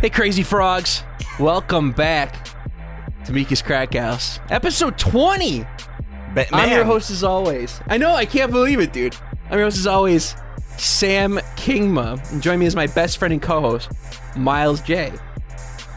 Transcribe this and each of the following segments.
Hey, crazy frogs. Welcome back to Mika's Crack House. Episode 20. Ba- I'm your host as always. I know, I can't believe it, dude. I'm your host as always, Sam Kingma. And join me as my best friend and co host, Miles J.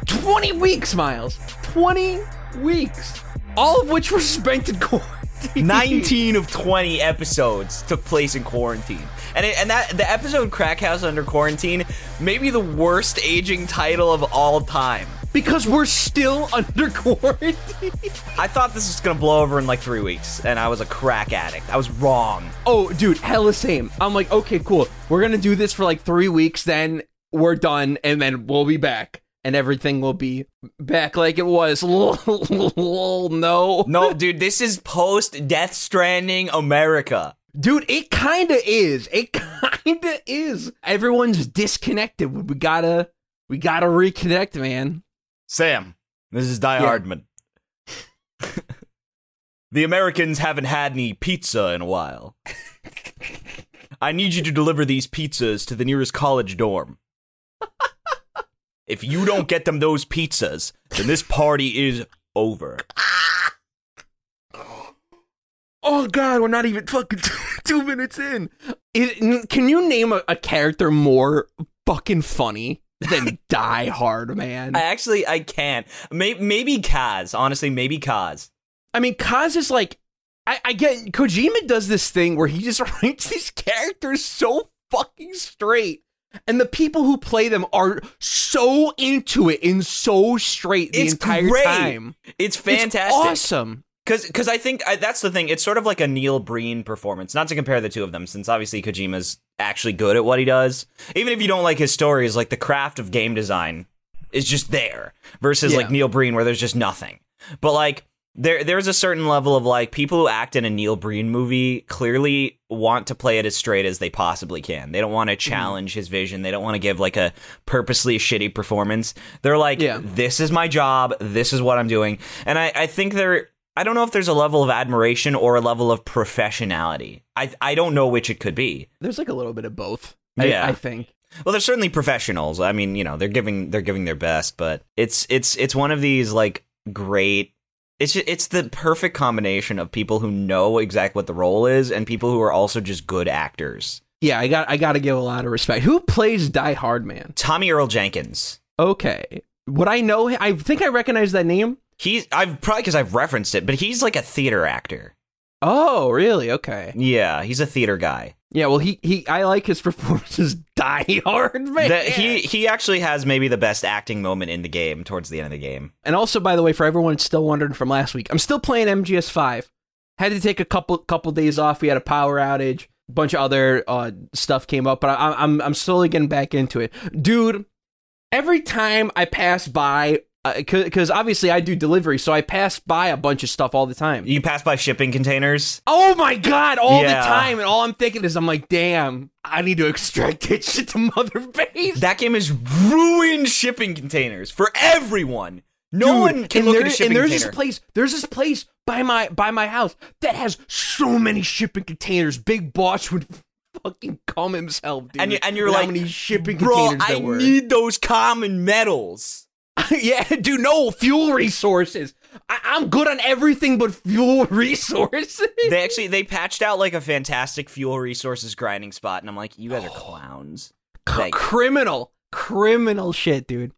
20 weeks, Miles. 20 weeks. All of which were spent in quarantine. 19 of 20 episodes took place in quarantine. And it, and that the episode Crack House Under Quarantine may be the worst aging title of all time. Because we're still under quarantine. I thought this was to blow over in like 3 weeks and I was a crack addict. I was wrong. Oh, dude, hella same. I'm like, okay, cool. We're gonna do this for like three weeks, then we're done, and then we'll be back, and everything will be back like it was. No, No, dude, this is post Death Stranding America. Dude, it kinda is. It kinda is. Everyone's disconnected. We gotta, we gotta reconnect, man. Sam, this is Die Yeah. Hardman. the Americans haven't had any pizza in a while. I need you to deliver these pizzas to the nearest college dorm. if you don't get them those pizzas, then this party is over. Oh God, we're not even fucking two, two minutes in. Is- can you name a, a character more fucking funny than Die Hard, man? I actually I can't. Maybe, maybe Kaz. Honestly, maybe Kaz. I mean, Kaz is like, I, I get Kojima does this thing where he just writes these characters so fucking straight, and the people who play them are so into it and so straight the It's entire great. time. It's It's fantastic. awesome. Because because I think I, that's the thing. It's sort of like a Neil Breen performance. Not to compare the two of them, since obviously Kojima's actually good at what he does. Even if you don't like his stories, like the craft of game design is just there. Versus Yeah. like Neil Breen, where there's just nothing. But like there there's a certain level of like people who act in a Neil Breen movie clearly want to play it as straight as they possibly can. They don't want to Mm-hmm. challenge his vision. They don't want to give like a purposely shitty performance. They're like, Yeah. this is my job. This is what I'm doing. And I, I think they're I don't know if there's a level of admiration or a level of professionality. I I don't know which it could be. There's like a little bit of both. I, Yeah. I think. Well, they're certainly professionals. I mean, you know, they're giving they're giving their best, but it's it's it's one of these like great. It's just, it's the perfect combination of people who know exactly what the role is and people who are also just good actors. Yeah, I got I got to give a lot of respect. Who plays Die Hard Man? Tommy Earl Jenkins. Okay, would I know? I think I recognize that name. He's I've probably because I've referenced it, but he's like a theater actor. Oh, really? Okay. Yeah, he's a theater guy. Yeah. Well, he he. I like his performances. Die Hard Man. That he he actually has maybe the best acting moment in the game towards the end of the game. And also, by the way, for everyone still wondering from last week, I'm still playing MGS Five. Had to take a couple couple days off. We had a power outage. A bunch of other uh, stuff came up, but I, I'm I'm slowly getting back into it, dude. Every time I pass by, Uh, because obviously I do delivery, so I pass by a bunch of stuff all the time. You pass by shipping containers. Oh my god, all Yeah. the time, and all I'm thinking is, I'm like, damn, I need to extract that shit to mother base. That game has ruined shipping containers for everyone. No one can look there- at a shipping and there's container. this place there's this place by my by my house that has so many shipping containers big boss would fucking come himself dude and, you, and you're like, how many shipping bro, containers I were need those common metals. yeah dude no fuel resources I, i'm good on everything but fuel resources They actually they patched out like a fantastic fuel resources grinding spot, and I'm like, you guys are oh, clowns. Like, criminal criminal shit dude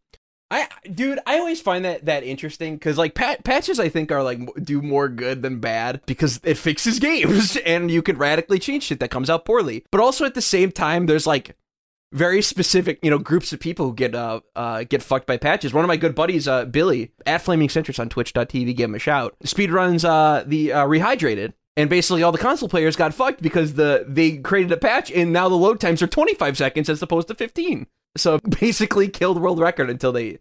I, dude, I always find that that interesting because like pat- patches, I think are like m- do more good than bad because it fixes games and you can radically change shit that comes out poorly. But also at the same time, there's like very specific, you know, groups of people who get uh, uh get fucked by patches. One of my good buddies, uh, Billy at Flaming Centrist on Twitch.tv, give him a shout. Speedruns uh the uh, Rehydrated. And basically, all the console players got fucked because the they created a patch, and now the load times are 25 seconds as opposed to 15. So basically, killed world record until they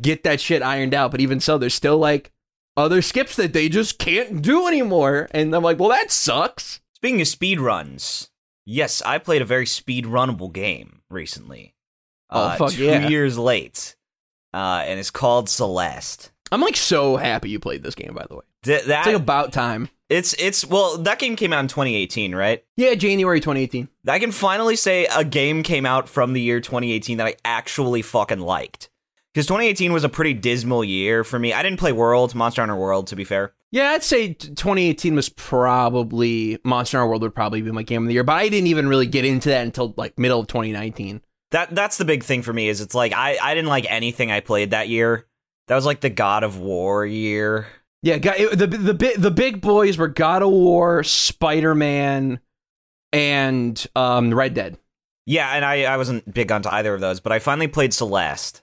get that shit ironed out. But even so, there's still like other skips that they just can't do anymore. And I'm like, well, that sucks. speaking of speed runs, yes, I played a very speed runnable game recently. Oh, uh, fuck two yeah. years late, uh, and it's called Celeste. I'm like so happy you played this game. By the way, Th- that it's like about time. it's it's well, that game came out in 2018, right? Yeah, January 2018. I can finally say a game came out from the year 2018 that I actually fucking liked. because 2018 was a pretty dismal year for me. I didn't play World, Monster Hunter World, to be fair. Yeah, I'd say 2018 was probably Monster Hunter World would probably be my game of the year, but I didn't even really get into that until like middle of 2019. That that's the big thing for me is it's like I I didn't like anything I played that year. That was like the God of War year. Yeah, the the the big boys were God of War, Spider Man, and um, Red Dead. Yeah, and I I wasn't big onto either of those, but I finally played Celeste.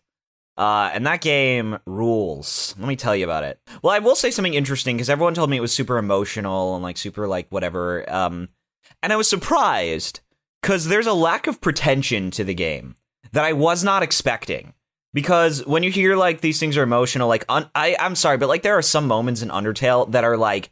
Uh, and that game rules. Let me tell you about it. Well, I will say something interesting because everyone told me it was super emotional and like super like whatever. Um, and I was surprised because there's a lack of pretension to the game that I was not expecting. Because when you hear like these things are emotional, like un- I I'm sorry, but like there are some moments in Undertale that are like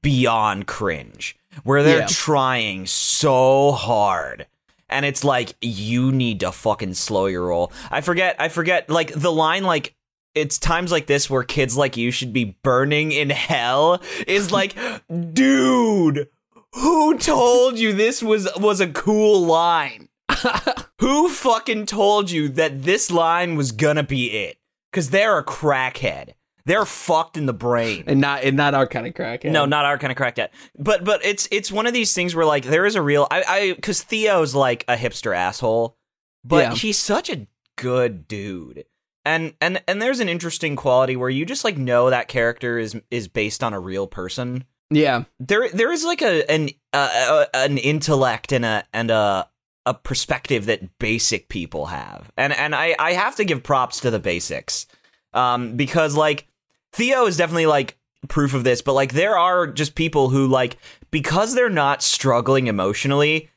beyond cringe, where they're Yeah. trying so hard and it's like you need to fucking slow your roll. I forget I forget like the line like it's times like this where kids like you should be burning in hell is like dude who told you this was was a cool line? who fucking told you that this line was gonna be it? Cuz they're a crackhead. They're fucked in the brain. and not and not our kind of crack. No, not our kind of cracked at. But but it's it's one of these things where like there is a real I I because Theo's like a hipster asshole, but Yeah. he's such a good dude. And and and there's an interesting quality where you just like know that character is is based on a real person. Yeah, There there is like a an uh, an intellect and a and a a perspective that basic people have. And and I I have to give props to the basics. Um because like Theo is definitely like proof of this, but like there are just people who like because they're not struggling emotionally,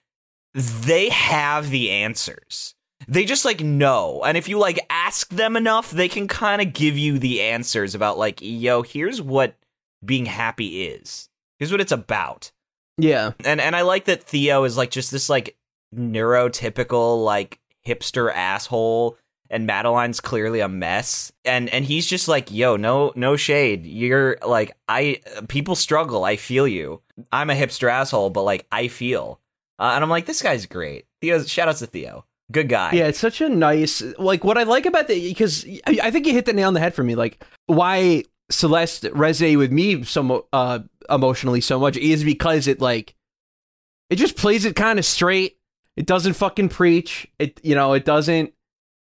they have the answers. They just like know. And if you like ask them enough, they can kind of give you the answers about like, yo, here's what being happy is. Here's what it's about. yeah, And and I like that Theo is like just this like neurotypical like hipster asshole and Madeline's clearly a mess. And and he's just like, "Yo, no no shade. You're like I people struggle. I feel you. I'm a hipster asshole, but like I feel." Uh, and I'm like, "This guy's great." Theo shout outs to Theo. Good guy. yeah. It's such a nice like what I like about the because I, I think you hit the nail on the head for me. Like why Celeste resonated with me so uh emotionally so much is because it like it just plays it kind of straight. It doesn't fucking preach. It you know it doesn't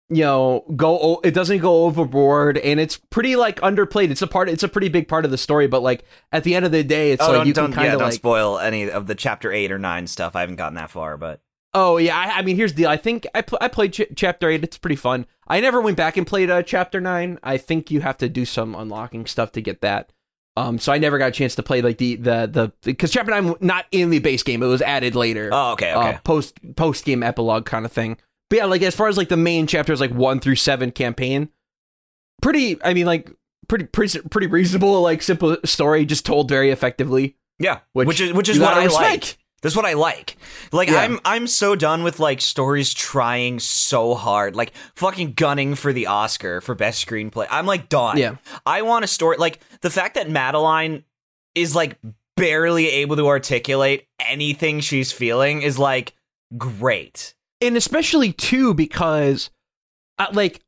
you know go it doesn't go overboard and it's pretty like underplayed. It's a part. It's a pretty big part of the story. But like at the end of the day, it's Oh, like don't, you can kind yeah, of don't like spoil any of the chapter eight or nine stuff. I haven't gotten that far, but Oh yeah, I, I mean here's the deal. I think I pl- I played ch- chapter eight. It's pretty fun. I never went back and played uh, chapter nine. I think you have to do some unlocking stuff to get that. Um, so I never got a chance to play like the the the because chapter nine not in the base game. It was added later. oh, okay, okay. Uh, post post game epilogue kind of thing. But yeah, like as far as like the main chapters, like one through seven campaign, pretty. I mean, like pretty pretty pretty reasonable. Like simple story, just told very effectively. yeah, which which, is which is what I like. respect. That's what I like. Like Yeah. I'm I'm so done with like stories trying so hard, like fucking gunning for the Oscar for best screenplay. I'm like done. Yeah. I want a story like the fact that Madeline is like barely able to articulate anything she's feeling is like great. And especially too because uh, like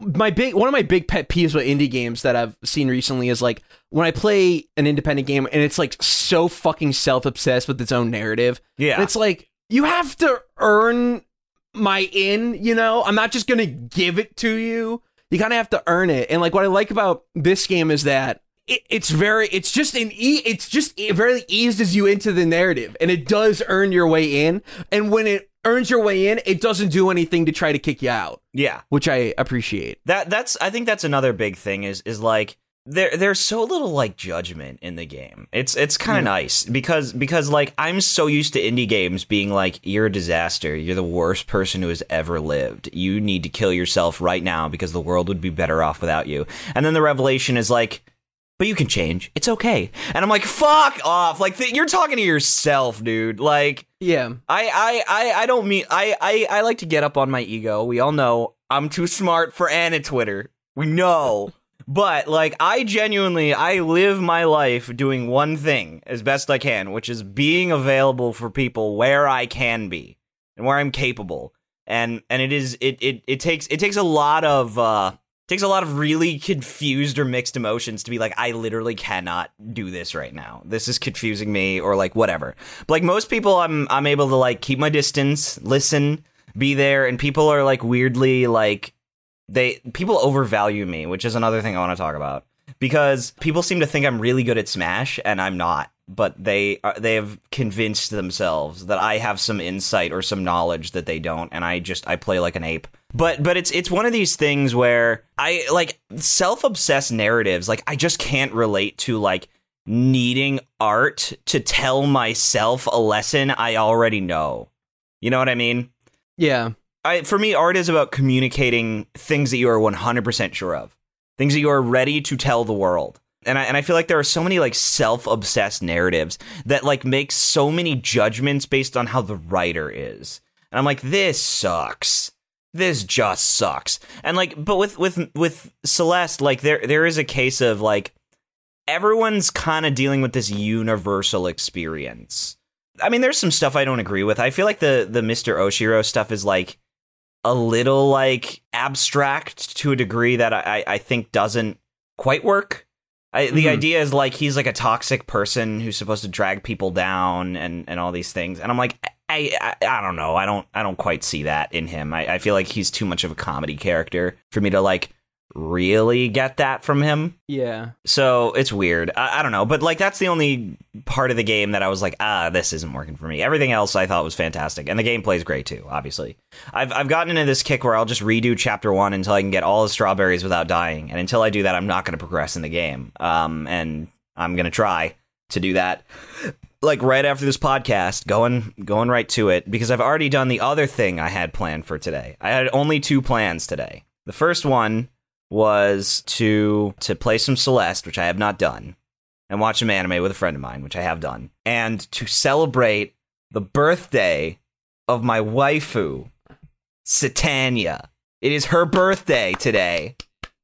my big one of my big pet peeves with indie games that I've seen recently is like when I play an independent game and it's like so fucking self-obsessed with its own narrative. Yeah. And it's like you have to earn my in, you know? I'm not just going to give it to you. You kind of have to earn it. And like what I like about this game is that it, it's very it's just an e it's just it very eases you into the narrative and it does earn your way in. And when it earns your way in, it doesn't do anything to try to kick you out, yeah. which I appreciate. That that's I think that's another big thing is is like there there's so little like judgment in the game. It's it's kind of nice because because like I'm so used to indie games being like you're a disaster. You're the worst person who has ever lived. You need to kill yourself right now because the world would be better off without you. And then the revelation is like but you can change. It's okay. And I'm like, fuck off. Like, th- you're talking to yourself, dude. Like, Yeah. I, I, I, I don't mean I, I, I like to get up on my ego. We all know I'm too smart for Anna Twitter. We know. But like I genuinely I live my life doing one thing as best I can, which is being available for people where I can be and where I'm capable. And and it is it it, it takes it takes a lot of uh takes a lot of really confused or mixed emotions to be like, I literally cannot do this right now. This is confusing me, or like whatever. But like most people, I'm I'm able to like keep my distance, listen, be there, and people are like weirdly like they people overvalue me, which is another thing I want to talk about because people seem to think I'm really good at Smash, and I'm not. But they are, they have convinced themselves that I have some insight or some knowledge that they don't, and I just I play like an ape. But but it's it's one of these things where I like self-obsessed narratives. Like I just can't relate to like needing art to tell myself a lesson I already know. You know what I mean? Yeah. I, for me, art is about communicating things that you are 100% sure of, things that you are ready to tell the world. And I, and I feel like there are so many like self-obsessed narratives that like make so many judgments based on how the writer is. And I'm like, this sucks. This just sucks. And like, but with with with Celeste, like there there is a case of like everyone's kind of dealing with this universal experience. I mean, there's some stuff I don't agree with. I feel like the the Mr. Oshiro stuff is like a little like abstract to a degree that I, I think doesn't quite work. I, the Mhm. idea is like he's like a toxic person who's supposed to drag people down and, and all these things, and I'm like, I, I I don't know, I don't I don't quite see that in him. I, I feel like he's too much of a comedy character for me to like really get that from him. Yeah. So it's weird. I, I don't know, but like that's the only part of the game that I was like, ah, this isn't working for me. Everything else I thought was fantastic, and the gameplay is great too. Obviously, I've I've gotten into this kick where I'll just redo chapter one until I can get all the strawberries without dying, and until I do that, I'm not going to progress in the game. Um, and I'm going to try to do that. Like right after this podcast, going going right to it because I've already done the other thing I had planned for today. I had only two plans today. The first one was to to play some Celeste, which I have not done, and watch some anime with a friend of mine, which I have done, and to celebrate the birthday of my waifu, Satania. It is her birthday today,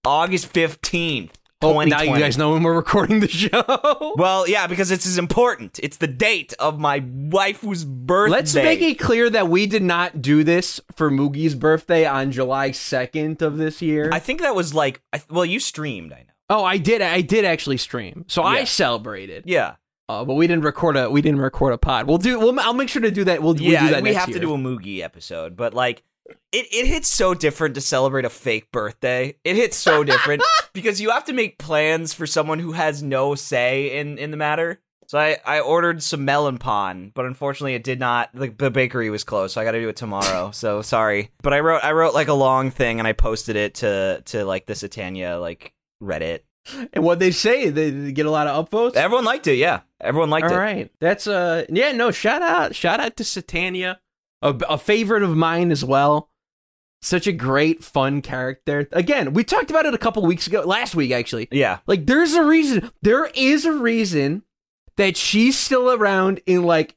August fifteenth. Oh, now you guys know when we're recording the show. Well, yeah, because it's as important. It's the date of my waifu's birthday. Let's make it clear that we did not do this for Moogie's birthday on July 2nd of this year. I think that was like, I, well, you streamed. I know. oh, I did. I did actually stream. So I celebrated. Yeah, Uh, but we didn't record a we didn't record a pod. We'll do we'll, I'll make sure to do that. We'll, we'll yeah, do that we have year. to do a Moogie episode, but like it, it hits so different to celebrate a fake birthday. It hits so different because you have to make plans for someone who has no say in in the matter. So I, I ordered some melon pon, but unfortunately it did not. The, the bakery was closed, so I got to do it tomorrow. so sorry, but I wrote I wrote like a long thing and I posted it to to like the Satania like Reddit. And what they say, they, they get a lot of upvotes. Everyone liked it. Yeah, everyone liked All it. right, that's uh yeah no shout out shout out to Satania, a, a favorite of mine as well. Such a great fun character. Again, we talked about it a couple weeks ago, last week actually. Yeah, Like there's a reason. There is a reason that she's still around in like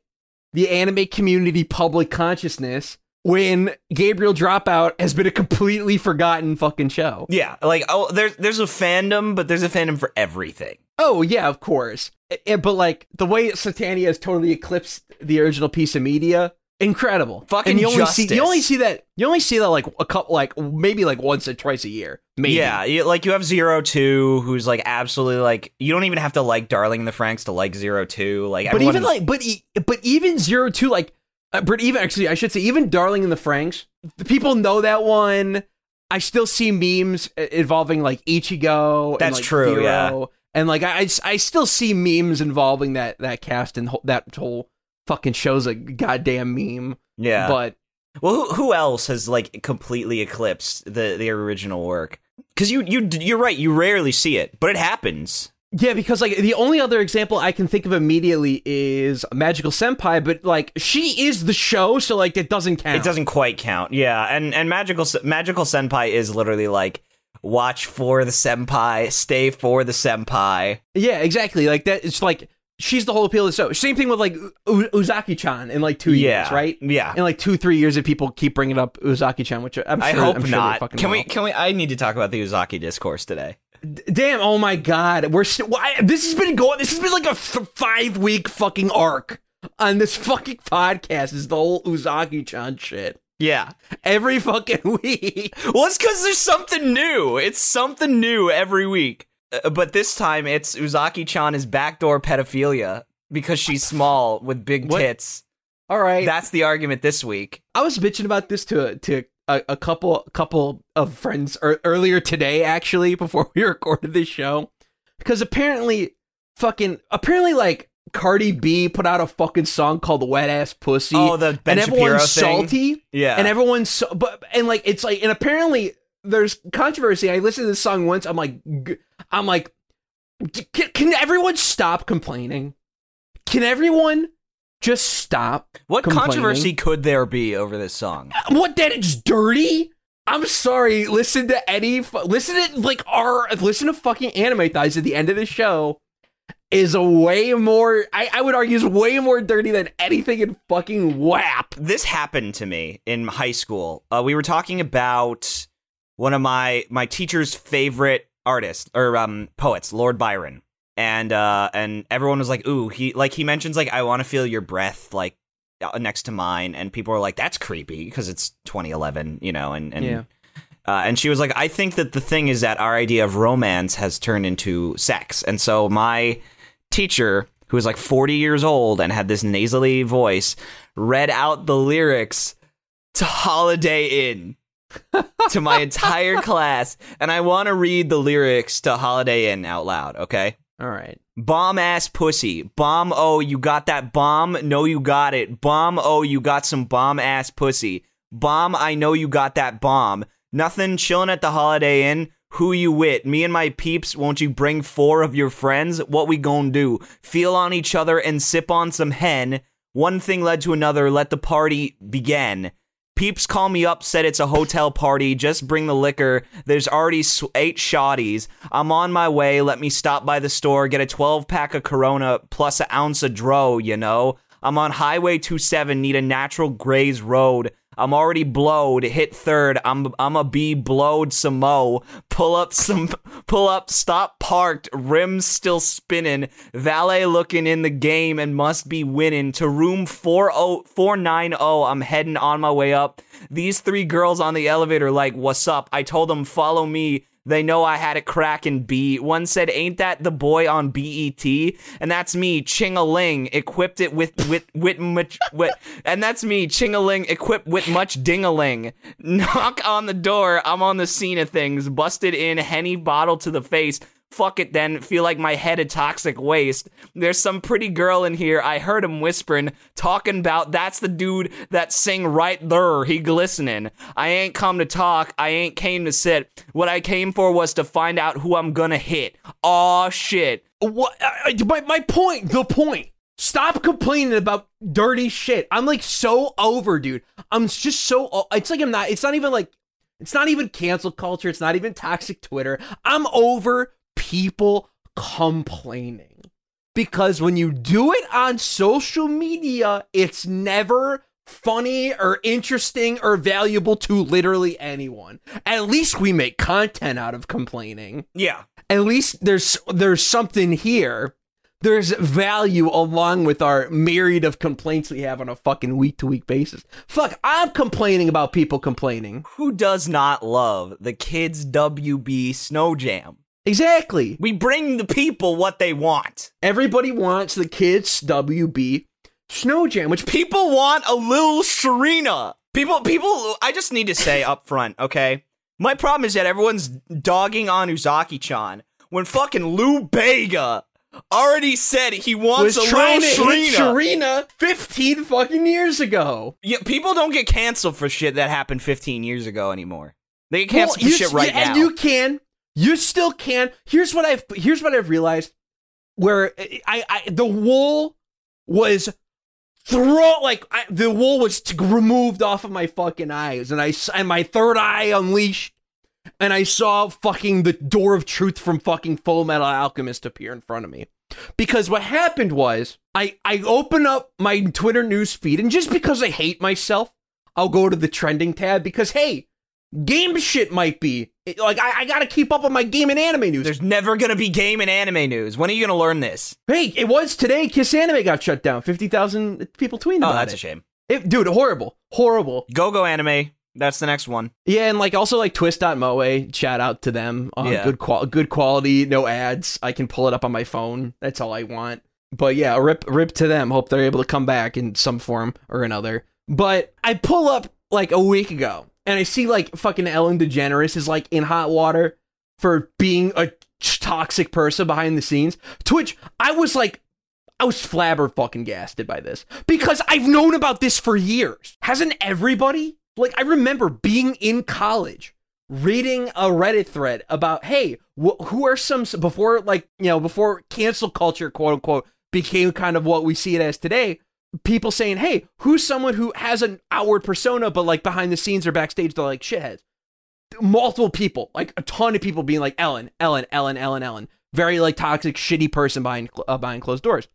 the anime community public consciousness when Gabriel Dropout has been a completely forgotten fucking show. yeah. Like oh, there's there's a fandom, but there's a fandom for everything. Oh yeah, of course. Eh, But like the way Satania has totally eclipsed the original piece of media, incredible. Fucking and you only see justice. you only see that you only see that like a couple like maybe like once or twice a year. Maybe. Yeah, you, like you have Zero Two, who's like absolutely like you don't even have to like Darling in the Franxx to like Zero Two. Like, But even like, but e- but even zero two, like, uh, but even actually, I should say, even Darling in the Franxx, the people know that one. I still see memes uh, involving like Ichigo. and, That's like, true, Zero. yeah. and like I, I still see memes involving that that cast and whole, that whole fucking show's a goddamn meme. yeah. But well, who who else has like completely eclipsed the the original work? Because you you you're right, you rarely see it, but it happens. yeah, because like the only other example I can think of immediately is Magical Senpai, but like she is the show, so like it doesn't count. It doesn't quite count. Yeah, and and magical magical senpai is literally like watch for the senpai, stay for the senpai. Yeah, exactly. Like that. It's like she's the whole appeal of the show. Same thing with like U- Uzaki-chan in like two Yeah, years, right? Yeah. In like two, three years, if people keep bringing up Uzaki-chan, which I'm sure, I hope I'm not. fucking Can we? Can we? I need to talk about the Uzaki discourse today. D- Damn! Oh my god, we're. Why, this has been going. This has been like a f- five week fucking arc on this fucking podcast. Is the whole Uzaki-chan shit? Yeah. every fucking week. Well, it's because there's something new. It's something new every week. Uh, but this time it's Uzaki-chan is backdoor pedophilia because she's small with big What? tits. All right, That's the argument this week. I was bitching about this to to a, a couple couple of friends er, earlier today, actually, before we recorded this show, because apparently, fucking apparently, like Cardi B put out a fucking song called "Wet Ass Pussy," Oh, the Ben and Shapiro everyone's thing. salty, Yeah. and everyone's so, but and like it's like and apparently there's controversy. I listened to this song once. I'm like, I'm like, can, can everyone stop complaining? Can everyone just stop? what controversy could there be over this song? What that it's dirty? I'm sorry. Listen to Eddie. fu- Listen to like our listen to fucking anime thighs at the end of the show is a way more. I, I would argue is way more dirty than anything in fucking WAP. this happened to me in high school. Uh, we were talking about one of my my teacher's favorite artists or um poets, Lord Byron, and uh and everyone was like, "Ooh, he like he mentions like I want to feel your breath like uh, next to mine," and people were like, "That's creepy" because it's 2011, you know, and and. Yeah. Uh, and she was like, I think that the thing is that our idea of romance has turned into sex. And so my teacher, who was like 40 years old and had this nasally voice, read out the lyrics to Holidae In to my entire class. And I want to read the lyrics to Holidae In out loud, okay? All right. Bomb ass pussy. Bomb oh, you got that bomb? No, you got it. Bomb oh, you got some bomb ass pussy. Bomb, I know you got that bomb. Nothing chillin' at the Holiday Inn. Who you wit? Me and my peeps, won't you bring four of your friends? What we gon' do? Feel on each other and sip on some hen. One thing led to another, let the party begin. Peeps call me up, said it's a hotel party. Just bring the liquor. There's already eight shotties. I'm on my way. Let me stop by the store, get a 12 pack of Corona plus an ounce of Dro, you know? I'm on Highway 27, need a natural graze road. I'm already blowed. Hit third. I'm I'm a be blowed some mo. Pull up some pull up. Stop parked. Rims still spinning. Valet looking in the game and must be winning. To room 40 490. I'm heading on my way up. These three girls on the elevator like, "What's up?" I told them, "Follow me." They know I had it crackin' B. One said, "Ain't that the boy on BET?" And that's me, Ching-a-ling, equipped it with with with much with, and that's me, Ching-a-ling, equipped with much ding-a-ling. Knock on the door. I'm on the scene of things. Busted in, henny bottle to the face. Fuck it then, feel like my head a toxic waste. There's some pretty girl in here, I heard him whispering, talking about that's the dude that sing right there, he glistening. I ain't come to talk, I ain't came to sit. What I came for was to find out who I'm gonna hit. Aw shit. What? I, my my point. The point. Stop complaining about dirty shit. I'm like so over, dude. I'm just so. It's like I'm not. It's not even like. It's not even cancel culture. It's not even toxic Twitter. I'm over people complaining because when you do it on social media, it's never funny or interesting or valuable to literally anyone. At least we make content out of complaining Yeah. at least there's there's something here. There's value along with our myriad of complaints we have on a fucking week to week basis. Fuck, I'm complaining about people complaining. Who does not love the kids WB Snow Jam? Exactly. We bring the people what they want. Everybody wants the kids WB Snow Jam, which People want a little Serena. People, people. I just need to say up front, okay. My problem is that everyone's dogging on Uzaki-chan when fucking Lou Bega already said he wants was a trying little to Serena. Serena 15 fucking years ago. Yeah, people don't get canceled for shit that happened 15 years ago anymore. They get canceled Well, for you- shit right yeah, now. And you can. You still can. Here's what I've here's what I've realized where I, I the wool was throw like I, the wool was t- removed off of my fucking eyes and I and my third eye unleashed and I saw fucking the door of truth from fucking Full Metal Alchemist appear in front of me. Because what happened was I I open up my Twitter news feed and just because I hate myself, I'll go to the trending tab because hey, game shit might be like I, I gotta keep up on my game and anime news. There's never gonna be game and anime news. When are you gonna learn this? hey, it was today. Kiss Anime got shut down. Fifty thousand people tweeting Oh, about that's it. a shame. It, dude, horrible, horrible. Go Go Anime. That's the next one. Yeah, and like also like Twist.moe, shout out to them. Uh, Yeah. Good qual, good quality, no ads. I can pull it up on my phone. That's all I want. But yeah, rip rip to them. Hope they're able to come back in some form or another. But I pull up like a week ago and I see like fucking Ellen DeGeneres is like in hot water for being a toxic person behind the scenes. To which I was like I was flabber fucking gasted by this because I've known about this for years. Hasn't everybody? Like, I remember being in college reading a Reddit thread about, hey, wh- who are some, before, like, you know, before cancel culture, quote unquote, became kind of what we see it as today. People saying, hey, who's someone who has an outward persona, but like behind the scenes or backstage, they're like shitheads? Multiple people, like a ton of people being like, Ellen, Ellen, Ellen, Ellen, Ellen. Very like toxic, shitty person behind, uh, behind closed doors.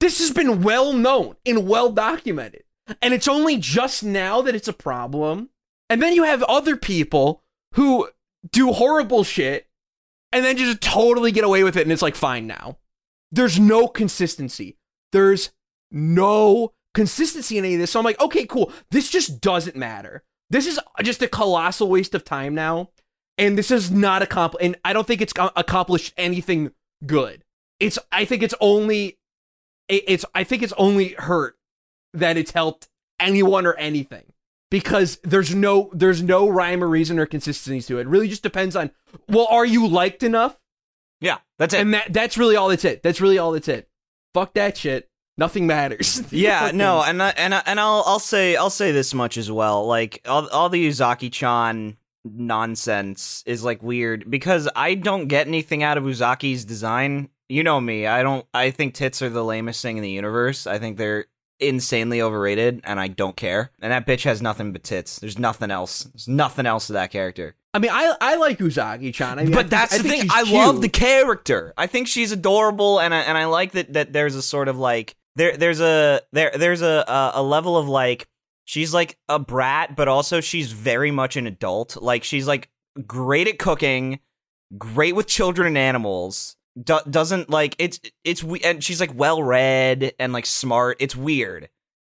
This has been well known and well documented. And it's only just now that it's a problem. And then you have other people who do horrible shit and then just totally get away with it and it's like fine now. There's no consistency. There's no consistency in any of this. So I'm like, okay, cool. This just doesn't matter. This is just a colossal waste of time now. And this is not accomplished. And I don't think it's uh, accomplished anything good. It's, I think it's only, it's, I think it's only hurt that it's helped anyone or anything because there's no there's no rhyme or reason or consistency to it. It really just depends on well, are you liked enough? Yeah, that's it. And that that's really all that's it. That's really all that's it. Fuck that shit. Nothing matters. yeah, no, and I, and I, and I'll I'll say I'll say this much as well. Like all all the Uzaki-chan nonsense is like weird because I don't get anything out of Uzaki's design. You know me. I don't I think tits are the lamest thing in the universe. I think they're insanely overrated and I don't care. And that bitch has nothing but tits. There's nothing else. There's nothing else to that character. I mean, I I like Uzaki-chan. I mean, but think- that's I the thing. I cute. love the character. I think she's adorable, and I, and I like that that there's a sort of like there there's a there there's a a, level of like she's like a brat, but also she's very much an adult. Like she's like great at cooking, great with children and animals. Do, doesn't like it's it's we and she's like well read and like smart. It's weird.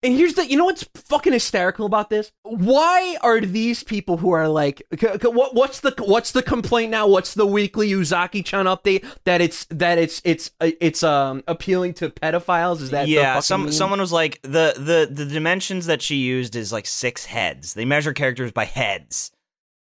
And here's the, you know what's fucking hysterical about this? Why are these people who are like, what, what's the, what's the complaint now? What's the weekly Uzaki-chan update that it's, that it's, it's, uh, it's um appealing to pedophiles? Is that yeah some meme? someone was like the the the dimensions that she used is like six heads they measure characters by heads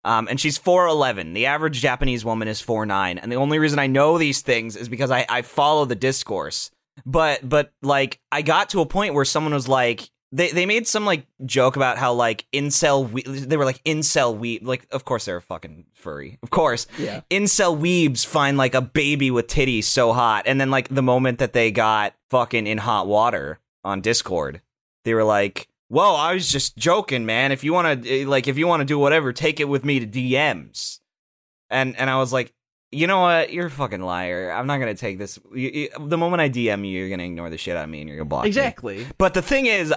um and she's 411 the average japanese woman is 49 and the only reason i know these things is because i i follow the discourse but but like i got to a point where someone was like they, they made some like joke about how like incel we- they were like incel we like of course they're fucking furry. Of course. Yeah. incel weebs find like a baby with titties so hot and then like the moment that they got fucking in hot water on discord they were like well i was just joking man. If you want to eh, like if you want to do whatever take it with me to dms and and i was like you know what you're a fucking liar i'm not gonna take this you, you- the moment i dm you you're gonna ignore the shit out of me and you're gonna block me. Exactly. but the thing is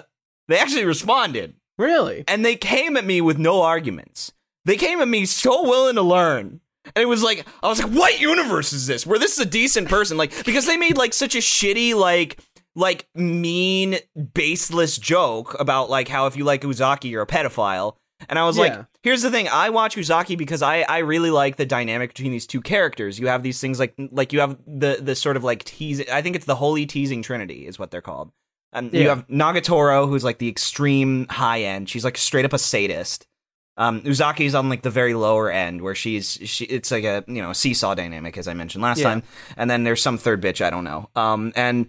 they actually responded Really? and they came at me with no arguments. They came at me so willing to learn. And it was like I was like, what universe is this? Where this is a decent person? Like because they made like such a shitty, like like mean, baseless joke about like how if you like Uzaki, you're a pedophile. And I was Yeah. like, here's the thing, I watch Uzaki because I, I really like the dynamic between these two characters. You have these things like like you have the the sort of like teasing I think it's the holy teasing trinity is what they're called. And you have Nagatoro, who's like the extreme high end. She's like straight up a sadist. Um, Uzaki's on like the very lower end, where she's she. It's like a you know seesaw dynamic, as I mentioned last Yeah. time. And then there's some third bitch I don't know. Um, and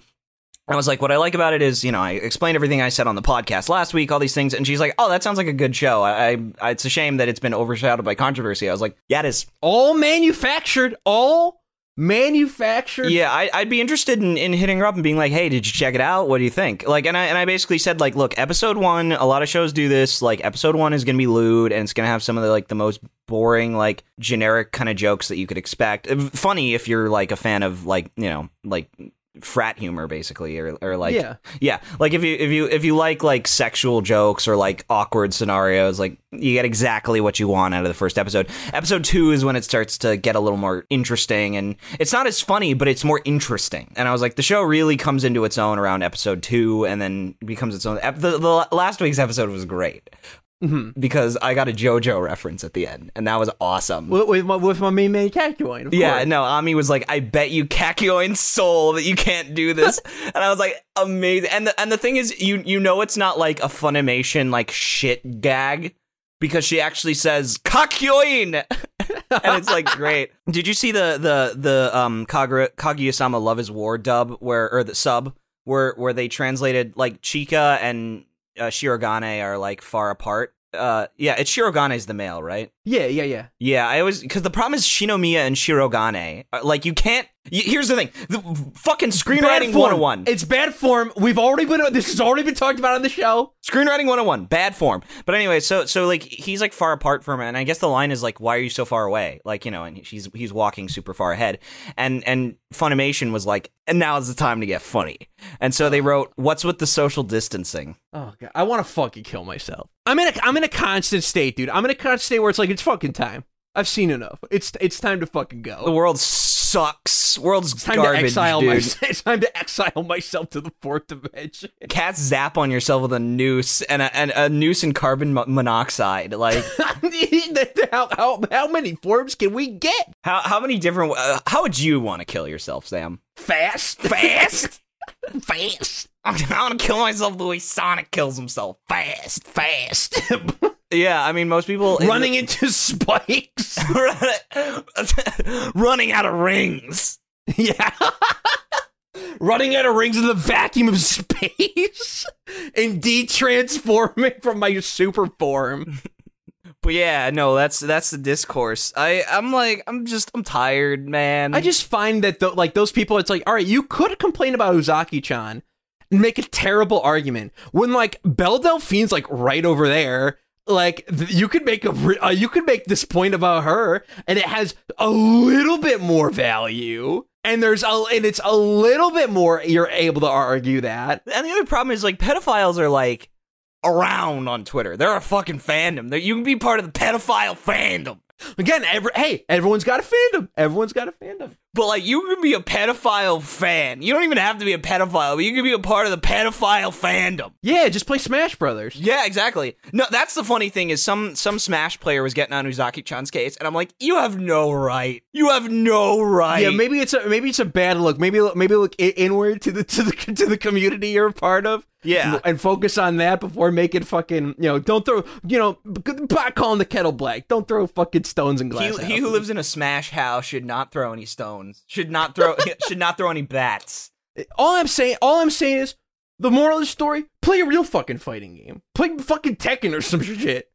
I was like, what I like about it is, you know, I explained everything I said on the podcast last week, all these things, and she's like, oh, that sounds like a good show. I, I it's a shame that it's been overshadowed by controversy. I was like, yeah, it is. All manufactured. All manufactured. Yeah, I, I'd be interested in, in hitting her up and being like, "Hey, did you check it out? What do you think?" Like, and I and I basically said like, "Look, episode one. A lot of shows do this. Like, episode one is gonna be lewd, and it's gonna have some of the like the most boring, like generic kind of jokes that you could expect. Funny if you're like a fan of like you know like frat humor basically or, or like Yeah. yeah like if you if you if you like like sexual jokes or like awkward scenarios like you get exactly what you want out of the first episode. Episode two is when it starts to get a little more interesting and it's not as funny but it's more interesting. And i was like the show really comes into its own around episode two and then becomes its own ep- the, the last week's episode was great Mhm. because i got a jojo reference at the end and that was awesome With, with my with my main man Kakyoin. Yeah, course. no, Ami was like, I bet you Kakyoin soul that you can't do this. and I was like, amazing. And the and the thing is, you you know it's not like a Funimation like shit gag because she actually says Kakyoin and it's like great. Did you see the the the um Kaguya Kaguya-sama Love is War dub where or the sub where where they translated like Chika and uh, Shirogane are like far apart? Uh yeah, it's Shirogane's the male, right? Yeah, yeah, yeah. Yeah, I always because the problem is Shinomiya and Shirogane. uh, Like you can't. Y here's the thing: the fucking screenwriting 101. It's bad form. We've already been. This has already been talked about on the show. Screenwriting 101, bad form. But anyway, so so like he's like far apart from her, and I guess the line is like, "Why are you so far away?" Like you know, and he's he's walking super far ahead, and and Funimation was like, "And now is the time to get funny," and so they wrote, "What's with the social distancing?" Oh god, I want to fucking kill myself. I'm in a I'm in a constant state, dude. I'm in a constant state where it's like it's fucking time. I've seen enough. It's it's time to fucking go. The go. Sucks. World's It's time garbage, to exile dude. myself. It's time to exile myself to the fourth dimension. Cats zap on yourself with a noose and a, and a noose and carbon monoxide. Like how, how how many forms can we get? how how many different? Uh, how would you want to kill yourself, Sam? Fast, Fast. Fast, I want to kill myself the way Sonic kills himself. Fast. fast. Yeah, I mean most people Running into spikes. running out of rings. Yeah. Running out of rings in the vacuum of space and de-transforming from my super form. But yeah, no, that's that's the discourse. I I'm like I'm just I'm tired, man. I just find that th- like those people, it's like, all right, you could complain about Uzaki-chan and make a terrible argument when like Belle Delphine's like right over there. Like th- you could make a re- uh, you could make this point about her, and it has a little bit more value, and there's a and it's a little bit more. You're able to argue that. And the other problem is like pedophiles are like around on Twitter. They're a fucking fandom. They're, you can be part of the pedophile fandom. Again, every, hey, everyone's got a fandom. Everyone's got a fandom. But like you can be a pedophile fan. You don't even have to be a pedophile, but you can be a part of the pedophile fandom. Yeah, just play Smash Brothers. Yeah, exactly. No, that's the funny thing is some some Smash player was getting on Uzaki-chan's case, and I'm like, you have no right. You have no right. Yeah, maybe it's a maybe it's a bad look. Maybe maybe look inward to the to the to the community you're a part of. Yeah. and, focus on that before making fucking you know. Don't throw you know back calling the kettle black. Don't throw fucking stones and glass. he who lives in a smash house should not throw any stones. Should not throw should not throw any bats. all I'm saying, all I'm saying is the moral of the story: play a real fucking fighting game. Play fucking Tekken or some shit.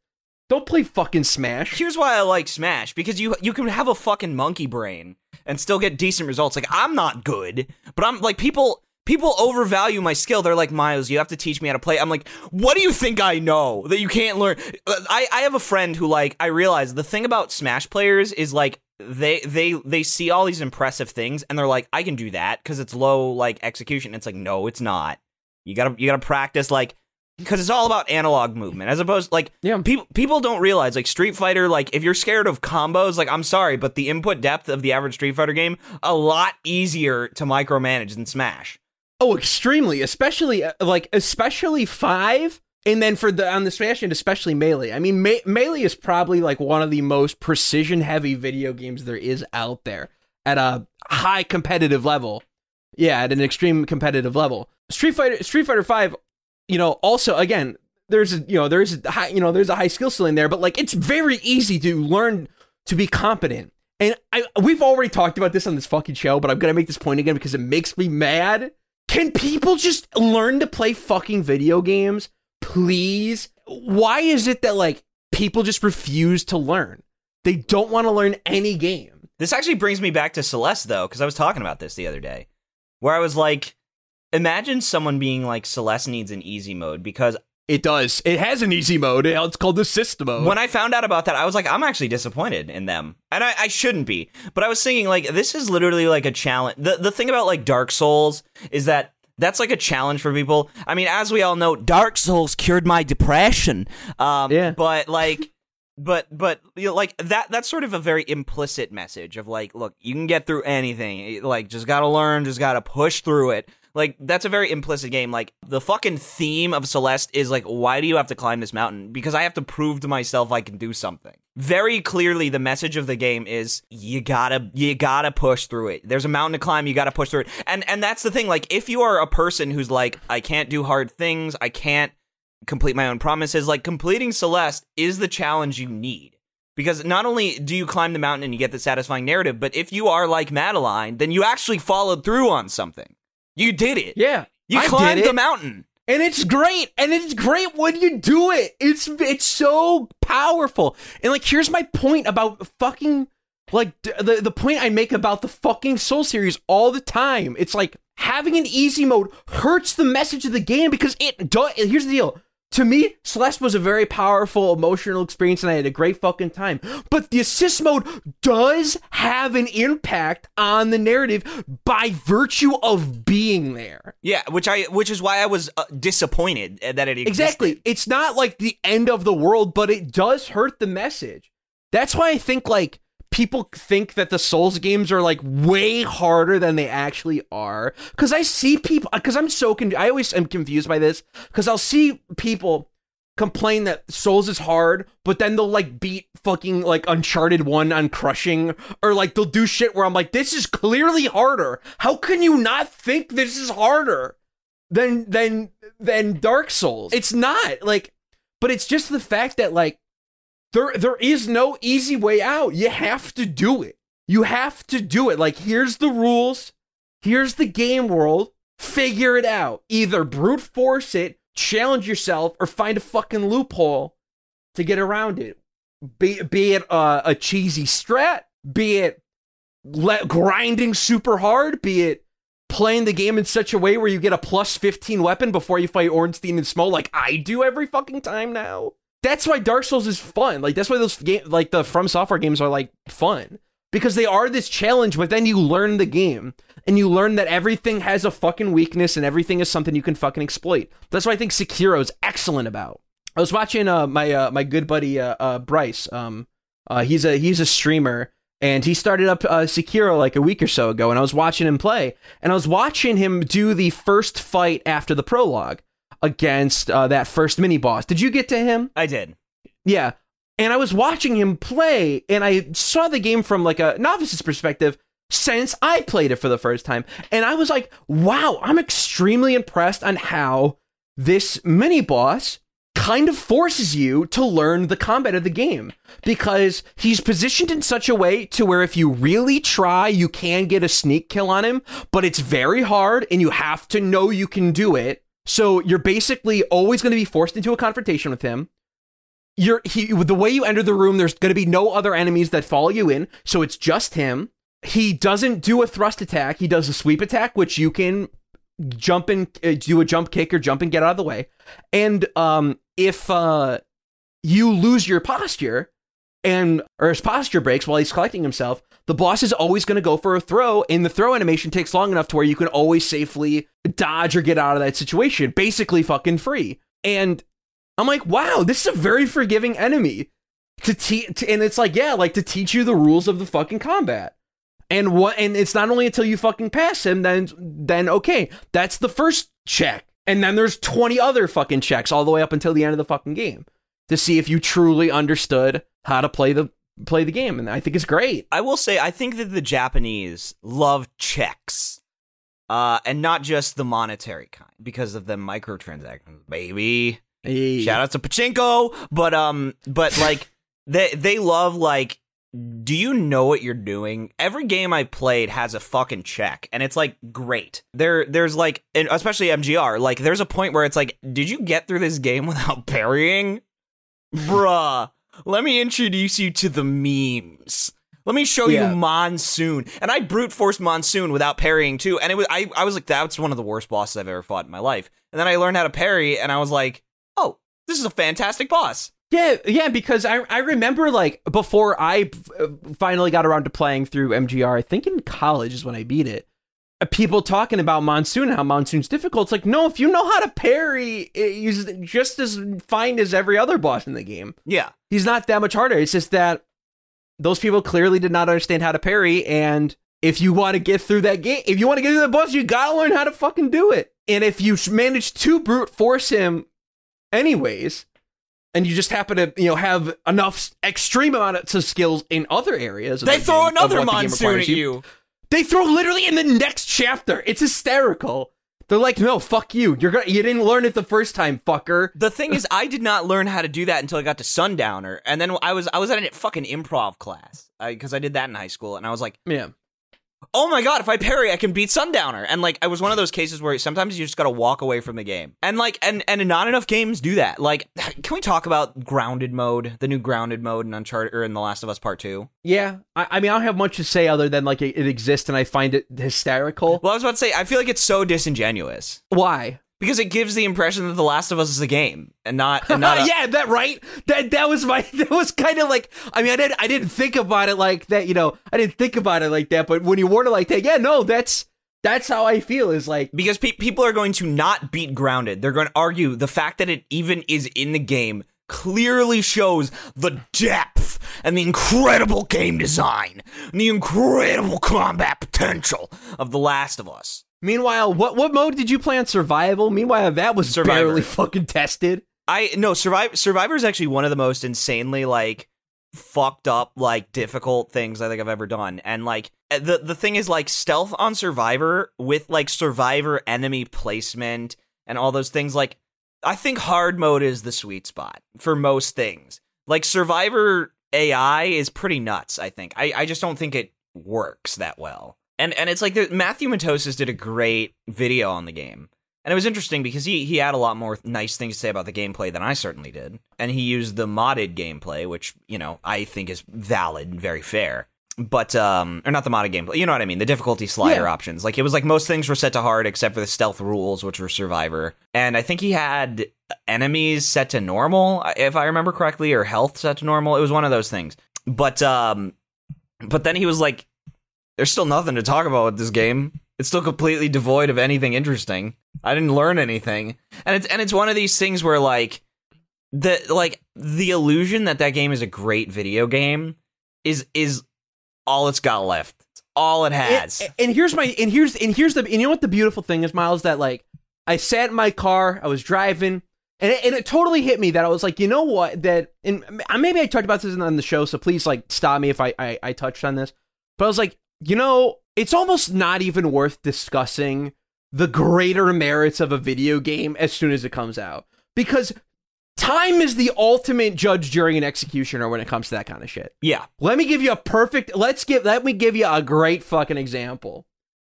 Don't play fucking Smash. Here's why I like Smash because you you can have a fucking monkey brain and still get decent results. Like I'm not good, but I'm like people people overvalue my skill. They're like Miles, you have to teach me how to play. I'm like, what do you think I know that you can't learn? I I have a friend who like I realize the thing about Smash players is like they they they see all these impressive things and they're like I can do that because it's low like execution. It's like no, it's not. You gotta you gotta practice like because it's all about analog movement as opposed like Yeah. people people don't realize like Street Fighter like if you're scared of combos like I'm sorry but the input depth of the average Street Fighter game a lot easier to micromanage than Smash. Oh, extremely, especially uh, like especially five, and then for the on the Smash and especially melee. I mean, me- melee is probably like one of the most precision heavy video games there is out there at a high competitive level. Yeah, at an extreme competitive level. Street Fighter Street Fighter Five, you know, also again, there's a you know there's a high you know there's a high skill ceiling there, but like it's very easy to learn to be competent. And I we've already talked about this on this fucking show, but I'm gonna make this point again because it makes me mad. Can people just learn to play fucking video games, please? Why is it that like people just refuse to learn? They don't want to learn any game. This actually brings me back to Celeste though because I was talking about this the other day where I was like imagine someone being like Celeste needs an easy mode because It does. It has an easy mode. It's called the system mode. When I found out about that, I was like, I'm actually disappointed in them, and I, I shouldn't be. But I was thinking, like, this is literally like a challenge. The the thing about like Dark Souls is that that's like a challenge for people. I mean, as we all know, Dark Souls cured my depression. Um, Yeah. But like, but but you know, like that that's sort of a very implicit message of like, look, you can get through anything. Like, just gotta learn, just gotta push through it. Like that's a very implicit game. Like the fucking theme of Celeste is like, why do you have to climb this mountain? Because I have to prove to myself I can do something. Very clearly, the message of the game is you gotta you gotta push through it. There's a mountain to climb, you gotta push through it. And and that's the thing. Like if you are a person who's like, I can't do hard things, I can't complete my own promises. Like completing Celeste is the challenge you need. Because not only do you climb the mountain and you get the satisfying narrative, but if you are like Madeline, then you actually followed through on something. You did it. yeah. You I climbed the mountain. And it's great. And it's great when you do it. It's it's so powerful. And like here's my point about fucking like the the point I make about the fucking Soul series all the time. It's like having an easy mode hurts the message of the game because it does here's the deal. To me, Celeste was a very powerful emotional experience and I had a great fucking time. But the assist mode does have an impact on the narrative by virtue of being there. Yeah, which I which is why I was uh, disappointed that it existed. Exactly. It's not like the end of the world, but it does hurt the message. That's why I think like people think that the Souls games are like way harder than they actually are. Cause I see people, cause I'm so con- I always am confused by this. Cause I'll see people complain that Souls is hard, but then they'll like beat fucking like Uncharted 1 on crushing, or like they'll do shit where I'm like, this is clearly harder. How can you not think this is harder? than than than Dark Souls. It's not like, but it's just the fact that like there there is no easy way out. You have to do it. You have to do it. Like here's the rules. Here's the game world. Figure it out. Either brute force it, challenge yourself, or find a fucking loophole to get around it. Be be it a cheesy strat, be it grinding super hard, be it playing the game in such a way where you get a plus 15 weapon before you fight Ornstein and Smough like I do every fucking time now. That's why Dark Souls is fun. Like that's why those game like the From Software games are like fun because they are this challenge but then you learn the game and you learn that everything has a fucking weakness and everything is something you can fucking exploit. That's what I think Sekiro is excellent about. I was watching uh my uh my good buddy uh, uh Bryce um uh he's a he's a streamer and he started up uh, Sekiro like a week or so ago, and I was watching him play, and I was watching him do the first fight after the prologue against uh, that first mini boss. Did you get to him? I did. Yeah. And I was watching him play, and I saw the game from like a novice's perspective since I played it for the first time, and I was like, "Wow, I'm extremely impressed on how this mini boss." kind of forces you to learn the combat of the game because he's positioned in such a way to where if you really try, you can get a sneak kill on him, but it's very hard and you have to know you can do it. So you're basically always going to be forced into a confrontation with him. You're he the way you enter the room, there's going to be no other enemies that follow you in, so it's just him. He doesn't do a thrust attack; he does a sweep attack, which you can jump and uh, do a jump kick or jump and get out of the way. And um, if uh, you lose your posture and or his posture breaks while he's collecting himself, the boss is always going to go for a throw, and the throw animation takes long enough to where you can always safely dodge or get out of that situation, basically fucking free. And I'm like, wow, this is a very forgiving enemy to teach, and it's like, yeah, like to teach you the rules of the fucking combat. And what? And it's not only until you fucking pass him, then then okay, that's the first check, and then there's 20 other fucking checks all the way up until the end of the fucking game to see if you truly understood how to play the play the game, and I think it's great. I will say I think that the Japanese love checks. Uh, and not just the monetary kind because of the microtransactions, baby. Hey. Shout out to Pachinko, but um, but like they they love like. Do you know what you're doing? Every game I played has a fucking check, and it's like great. There, there's like, and especially MGR. Like, there's a point where it's like, did you get through this game without parrying, bruh? Let me introduce you to the memes. Let me show Yeah. you Monsoon. And I brute forced Monsoon without parrying too. And it was I, I was like, that's one of the worst bosses I've ever fought in my life. And then I learned how to parry, and I was like, oh, this is a fantastic boss. Yeah, yeah, because I I remember like before I uh, finally got around to playing through MGR, I think in college is when I beat it. People talking about Monsoon, how Monsoon's difficult. It's like, no, if you know how to parry, he's just as fine as every other boss in the game. Yeah. He's not that much harder. It's just that those people clearly did not understand how to parry, and if you want to get through that game, if you want to get through the boss, you gotta learn how to fucking do it. And if you manage to brute force him, anyways, and you just happen to you know have enough extreme amounts of skills in other areas, of They the throw game- another what the game monsoon at you. They throw literally in the next chapter. It's hysterical. They're like, no, fuck you. You're gonna, you didn't learn it the first time, fucker. The thing is, I did not learn how to do that until I got to Sundowner, and then I was I was at a fucking improv class because I did that in high school, and I was like, Yeah. Oh my god, if I parry, I can beat Sundowner. And like, I was one of those cases where sometimes you just gotta walk away from the game. And like, and and not enough games do that. Like, can we talk about grounded mode, the new grounded mode in Uncharted or in The Last of Us Part Two? Yeah, I, I mean, I don't have much to say other than like it, it exists and I find it hysterical. Well, I was about to say, I feel like it's so disingenuous Why? Because it gives the impression that The Last of Us is a game and not and not. a- yeah, that right. That that was my. That was kind of like. I mean, I didn't. I didn't think about it like that. You know, I didn't think about it like that. But when you word it like that, yeah, no, that's that's how I feel. Is like, because pe- people are going to not beat grounded. They're going to argue the fact that it even is in the game clearly shows the depth and the incredible game design and the incredible combat potential of The Last of Us. Meanwhile, what what mode did you play on survival? Meanwhile, that was Survivor. barely fucking tested. I no Survivor Survivor is actually one of the most insanely like fucked up like difficult things I think I've ever done. And like eh, the the thing is like stealth on Survivor with like Survivor enemy placement and all those things like I think hard mode is the sweet spot for most things. Like Survivor AI is pretty nuts, I think. I, I just don't think it works that well. And and it's like the, Matthewmatosis did a great video on the game. And it was interesting because he he had a lot more nice things to say about the gameplay than I certainly did. And he used the modded gameplay, which, you know, I think is valid and very fair. But um or not the modded gameplay, you know what I mean, the difficulty slider Yeah. options. Like it was like most things were set to hard except for the stealth rules, which were survivor. And I think he had enemies set to normal, if I remember correctly, or health set to normal. It was one of those things. But um but then he was like there's still nothing to talk about with this game. It's still completely devoid of anything interesting. I didn't learn anything. And it's and it's one of these things where like the like the illusion that that game is a great video game is is all it's got left. It's all it has. And, and here's my and here's and here's the and you know what the beautiful thing is, Miles, that like I sat in my car, I was driving, and it, and it totally hit me that I was like, you know what, that and maybe I talked about this on the show, so please like stop me if I I, I touched on this, but I was like, you know, it's almost not even worth discussing the greater merits of a video game as soon as it comes out because time is the ultimate judge, jury, and executioner when it comes to that kind of shit. yeah. Let me give you a perfect. Let's give. Let me give you a great fucking example.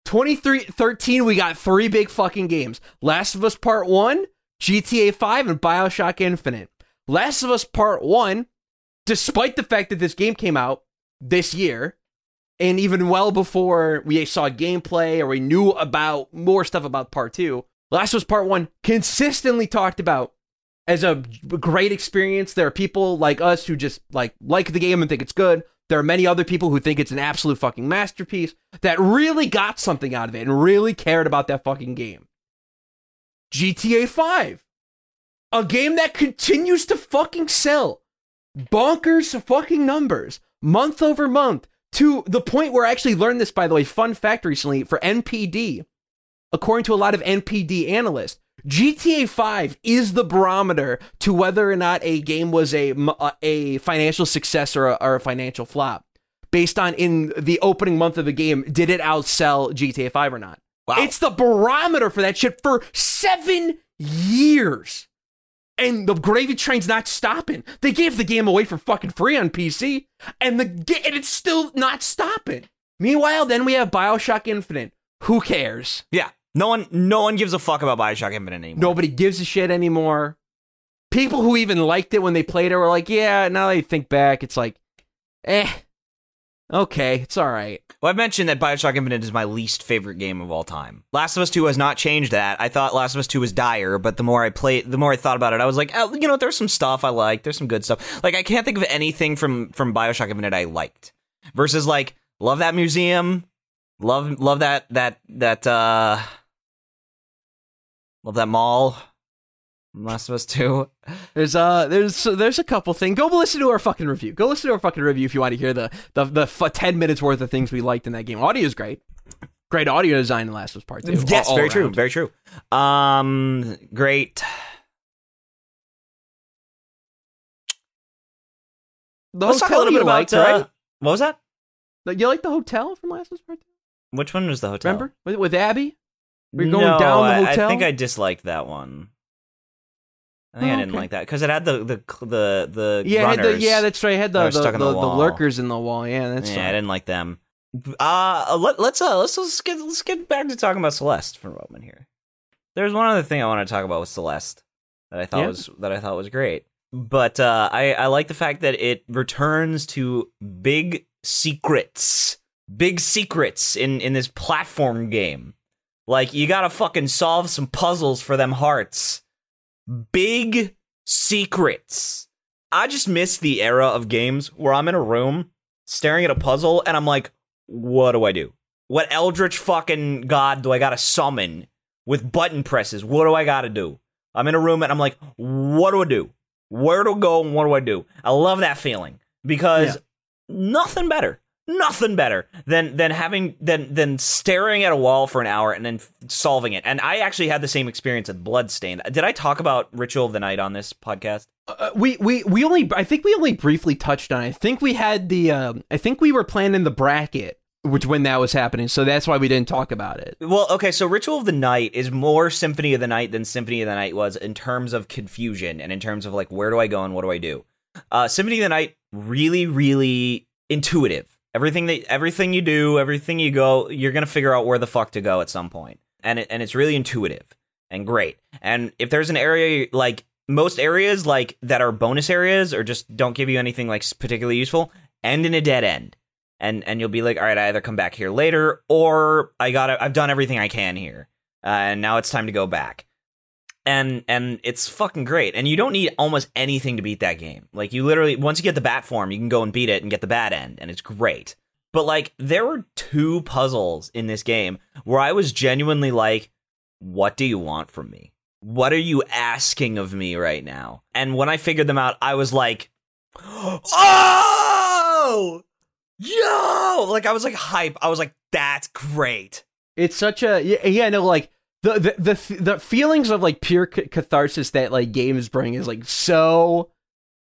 2313, we got three big fucking games. Last of Us Part 1, GTA 5, and BioShock Infinite. Last of Us Part 1, despite the fact that this game came out this year, and even well before we saw gameplay or we knew about more stuff about Part 2, Last was Part 1 consistently talked about as a great experience. There are people like us who just like like the game and think it's good. There are many other people who think it's an absolute fucking masterpiece that really got something out of it and really cared about that fucking game. GTA 5. A game that continues to fucking sell bonkers fucking numbers month over month to the point where I actually learned this, by the way, fun fact recently for NPD. According to a lot of NPD analysts, GTA 5 is the barometer to whether or not a game was a, uh, a financial success or a, or a financial flop. Based on in the opening month of the game, did it outsell GTA 5 or not? Wow. It's the barometer for that shit for seven years. And the gravy train's not stopping. They gave the game away for fucking free on PC, and the and it's still not stopping. Meanwhile, then we have Bioshock Infinite. Who cares? yeah. No one no one gives a fuck about BioShock Infinite anymore. Nobody gives a shit anymore. People who even liked it when they played it were like, yeah, now they think back, it's like, eh. Okay, it's all right. Well, I've mentioned that Bioshock Infinite is my least favorite game of all time. Last of Us 2 has not changed that. I thought Last of Us 2 was dire, but the more I played, the more I thought about it, I was like, oh, you know, there's some stuff I like. There's some good stuff. Like, I can't think of anything from from Bioshock Infinite I liked. Versus, like, love that museum, love love that that that uh, love that mall. Last of Us 2. There's uh there's there's a couple things. Go listen to our fucking review. Go listen to our fucking review if you want to hear the the the f- ten minutes worth of things we liked in that game. Audio is great. Great audio design in Last of Us Part Two. Yes, all- all very true, very true. Um, great. The Let's talk a little bit about liked, uh, right? What was that? You like the hotel from Last of Us Part Two? Which one was the hotel? Remember with, with Abby? We're going no, down the I- hotel? I think I disliked that one. I think Oh, I didn't okay. like that because it had the the the the Yeah, the, yeah, that's right. It had the the, the, the lurkers in the wall. Yeah, that's yeah, I didn't like them. Uh, let, let's uh let's let's get let's get back to talking about Celeste for a moment here. There's one other thing I want to talk about with Celeste that I thought Yeah. was that I thought was great, but uh, I I like the fact that it returns to big secrets, big secrets in in this platform game. Like you gotta fucking solve some puzzles for them hearts. Big secrets. I just miss the era of games where I'm in a room staring at a puzzle and I'm like, what do I do? What eldritch fucking god do I gotta summon with button presses? What do I gotta do? I'm in a room and I'm like, what do I do? Where do I go and what do I do? I love that feeling because nothing better. Nothing better than than having than than staring at a wall for an hour and then solving it. And I actually had the same experience at Bloodstained. Did I talk about Ritual of the Night on this podcast? Uh, we we we only I think we only briefly touched on. it. I think we had the um, I think we were planning the bracket, which when that was happening. So that's why we didn't talk about it. Well, okay, so Ritual of the Night is more Symphony of the Night than Symphony of the Night was in terms of confusion and in terms of like where do I go and what do I do. Uh, Symphony of the Night really, really intuitive. Everything that everything you do, everything you go, you're gonna figure out where the fuck to go at some point, and it, and it's really intuitive and great. And if there's an area like most areas like that are bonus areas or just don't give you anything like particularly useful, end in a dead end and and you'll be like, all right, I either come back here later or I got I've done everything I can here, uh, and now it's time to go back. And and it's fucking great. And you don't need almost anything to beat that game. Like you literally once you get the bat form, you can go and beat it and get the bad end, and it's great. But like there were two puzzles in this game where I was genuinely like, what do you want from me? What are you asking of me right now? And when I figured them out, I was like, oh, yo! Like I was like hype. I was like, that's great. It's such a yeah, yeah no like the the the, the feelings of like pure c- catharsis that like games bring is like so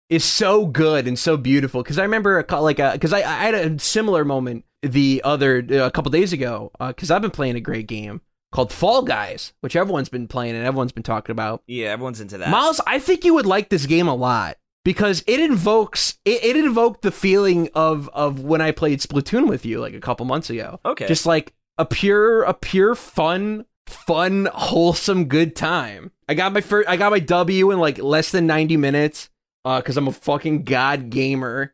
is so good and so beautiful because I remember a, like uh, because I, I had a similar moment the other uh, a couple days ago uh, because I've been playing a great game called Fall Guys which everyone's been playing and everyone's been talking about Yeah, everyone's into that. Miles, I think you would like this game a lot because it invokes it, it invoked the feeling of of when I played Splatoon with you like a couple months ago. Okay. Just like a pure a pure fun fun wholesome good time. I got my first I got my W in like less than 90 minutes uh cuz I'm a fucking god gamer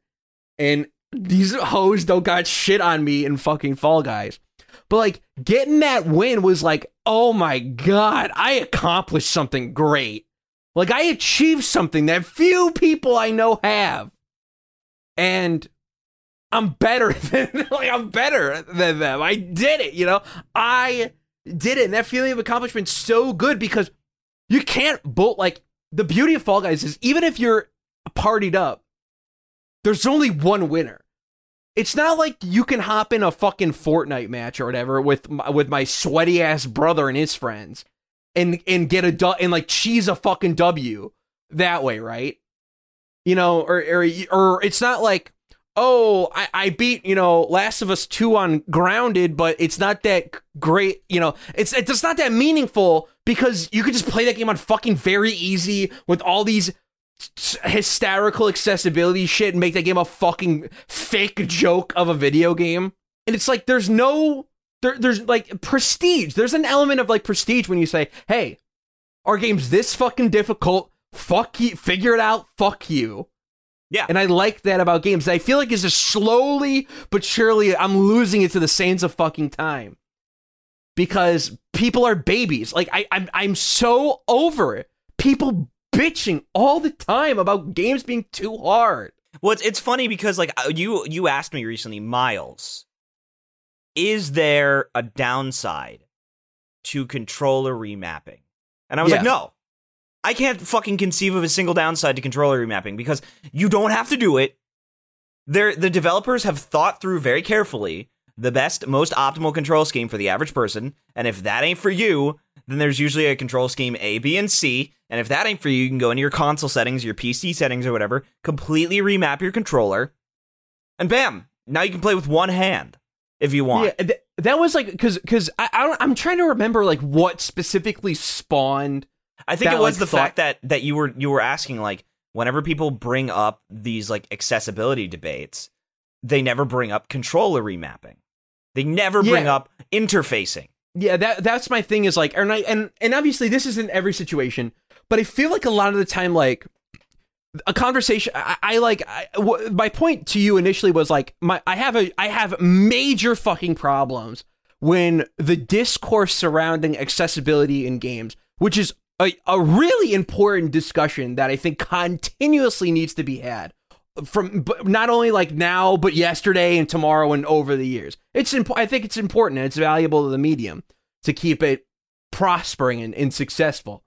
and these hoes don't got shit on me in fucking Fall Guys. But like getting that win was like, oh my god, I accomplished something great. Like I achieved something that few people I know have. And I'm better than like I'm better than them. I did it, you know? I did it. And that feeling of accomplishment so good because you can't bolt like the beauty of Fall Guys is even if you're partied up, there's only one winner. It's not like you can hop in a fucking Fortnite match or whatever with my, with my sweaty ass brother and his friends and and get a du- and like cheese a fucking W that way, right? You know, or or or it's not like oh I, I beat you know Last of Us two on grounded, but it's not that great. You know, it's it's not that meaningful because you could just play that game on fucking very easy with all these hysterical accessibility shit and make that game a fucking fake joke of a video game. And it's like there's no there, there's like prestige. There's an element of like prestige when you say, "Hey, our game's this fucking difficult. Fuck you. Figure it out. Fuck you." Yeah. And I like that about games. I feel like it's just slowly but surely I'm losing it to the sands of fucking time. Because people are babies. Like I I'm I'm so over it. People bitching all the time about games being too hard. Well, it's, it's funny because like uh, you you asked me recently, Miles, is there a downside to controller remapping? And I was like, no. I can't fucking conceive of a single downside to controller remapping because you don't have to do it. They're, the developers have thought through very carefully the best, most optimal control scheme for the average person. And if that ain't for you, then there's usually a control scheme A, B, and C. And if that ain't for you, you can go into your console settings, your PC settings, or whatever, completely remap your controller, and bam, now you can play with one hand if you want. Yeah, th- that was like because because I, I I'm trying to remember like what specifically spawned. I think that, it was like, the thought- fact that that you were you were asking like whenever people bring up these like accessibility debates, they never bring up controller remapping. They never bring Yeah. up interfacing. Yeah, that that's my thing is like, and I and and obviously this isn't every situation, but I feel like a lot of the time like a conversation I, I like I, w- my point to you initially was like my I have a I have major fucking problems when the discourse surrounding accessibility in games, which is a, a really important discussion that I think continuously needs to be had from not only like now but yesterday and tomorrow and over the years. It's imp- I think it's important and it's valuable to the medium to keep it prospering and, and successful.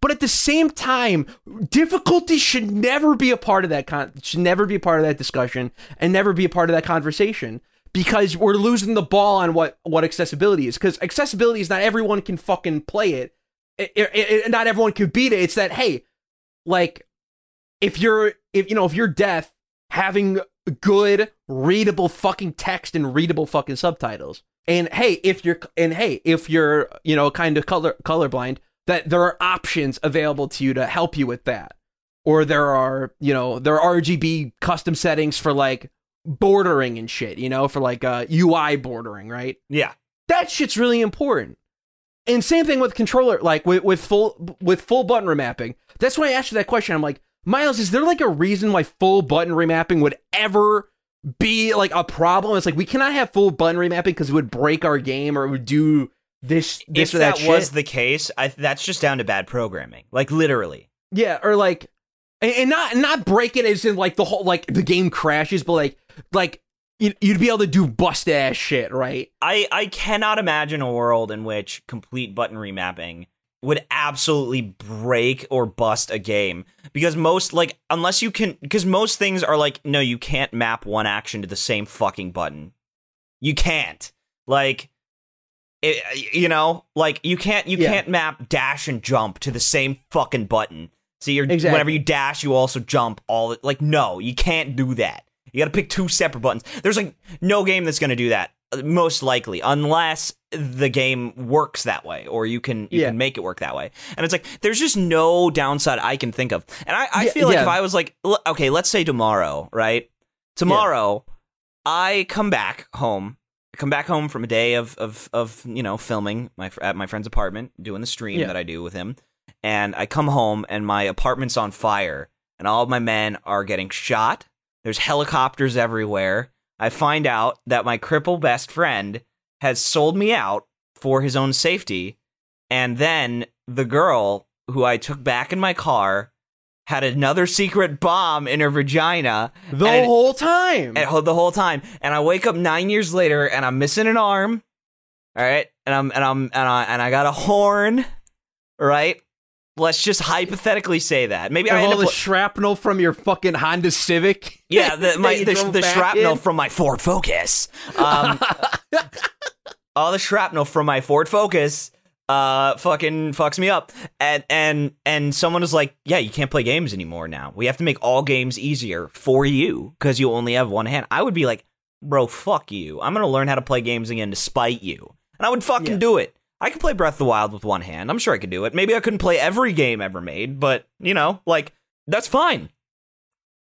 But at the same time, difficulty should never be a part of that con- should never be a part of that discussion and never be a part of that conversation because we're losing the ball on what what accessibility is because accessibility is not everyone can fucking play it. It, it- not everyone can beat it. It's that hey, like if you're if you know if you're deaf, having good readable fucking text and readable fucking subtitles. And hey, if you're and hey, if you're you know kind of color colorblind, that there are options available to you to help you with that. Or there are you know there are RGB custom settings for like bordering and shit. You know for like uh, UI bordering, right? Yeah. that shit's really important. And same thing with controller, like with, with full with full button remapping. That's why I asked you that question. I'm like, Miles, is there like a reason why full button remapping would ever be like a problem? It's like we cannot have full button remapping because it would break our game or it would do this this if or that, that, was the case, I, that's just down to bad programming. Like literally. yeah, or like, and, and not not break it as in like the whole like the game crashes, but like like you'd be able to do bust ass shit, right? I, I cannot imagine a world in which complete button remapping would absolutely break or bust a game because most like unless you can because most things are like no you can't map one action to the same fucking button you can't like it, you know like you can't you Yeah. can't map dash and jump to the same fucking button so you're Exactly. whenever you dash you also jump all like no you can't do that you got to pick two separate buttons. There's like no game that's going to do that uh, most likely unless the game works that way or you can you Yeah. can make it work that way. And it's like there's just no downside i can think of. And i, I Yeah, feel like yeah. if i was like okay let's say tomorrow right? Tomorrow i come back home I come back home from a day of of of you know filming my at my friend's apartment doing the stream that i do with him. And i come home and my apartment's on fire and all of my men are getting shot there's helicopters everywhere i find out that my cripple best friend has sold me out for his own safety and then the girl who i took back in my car had another secret bomb in her vagina The And- whole time. and the whole time. And I wake up nine years later, and I'm missing an arm. All right, and I'm and I'm and I and I got a horn. Right. Let's just hypothetically say that. Maybe I all up. the shrapnel from your fucking Honda Civic. yeah, the, my the, the shrapnel in. from my Ford Focus. Um, all the shrapnel from my Ford Focus uh fucking fucks me up and and and someone is like yeah you can't play games anymore now we have to make all games easier for you because you only have one hand i would be like bro fuck you i'm gonna learn how to play games again to spite you and i would fucking Yeah. do it i could play breath of the wild with one hand i'm sure i could do it maybe i couldn't play every game ever made but you know like that's fine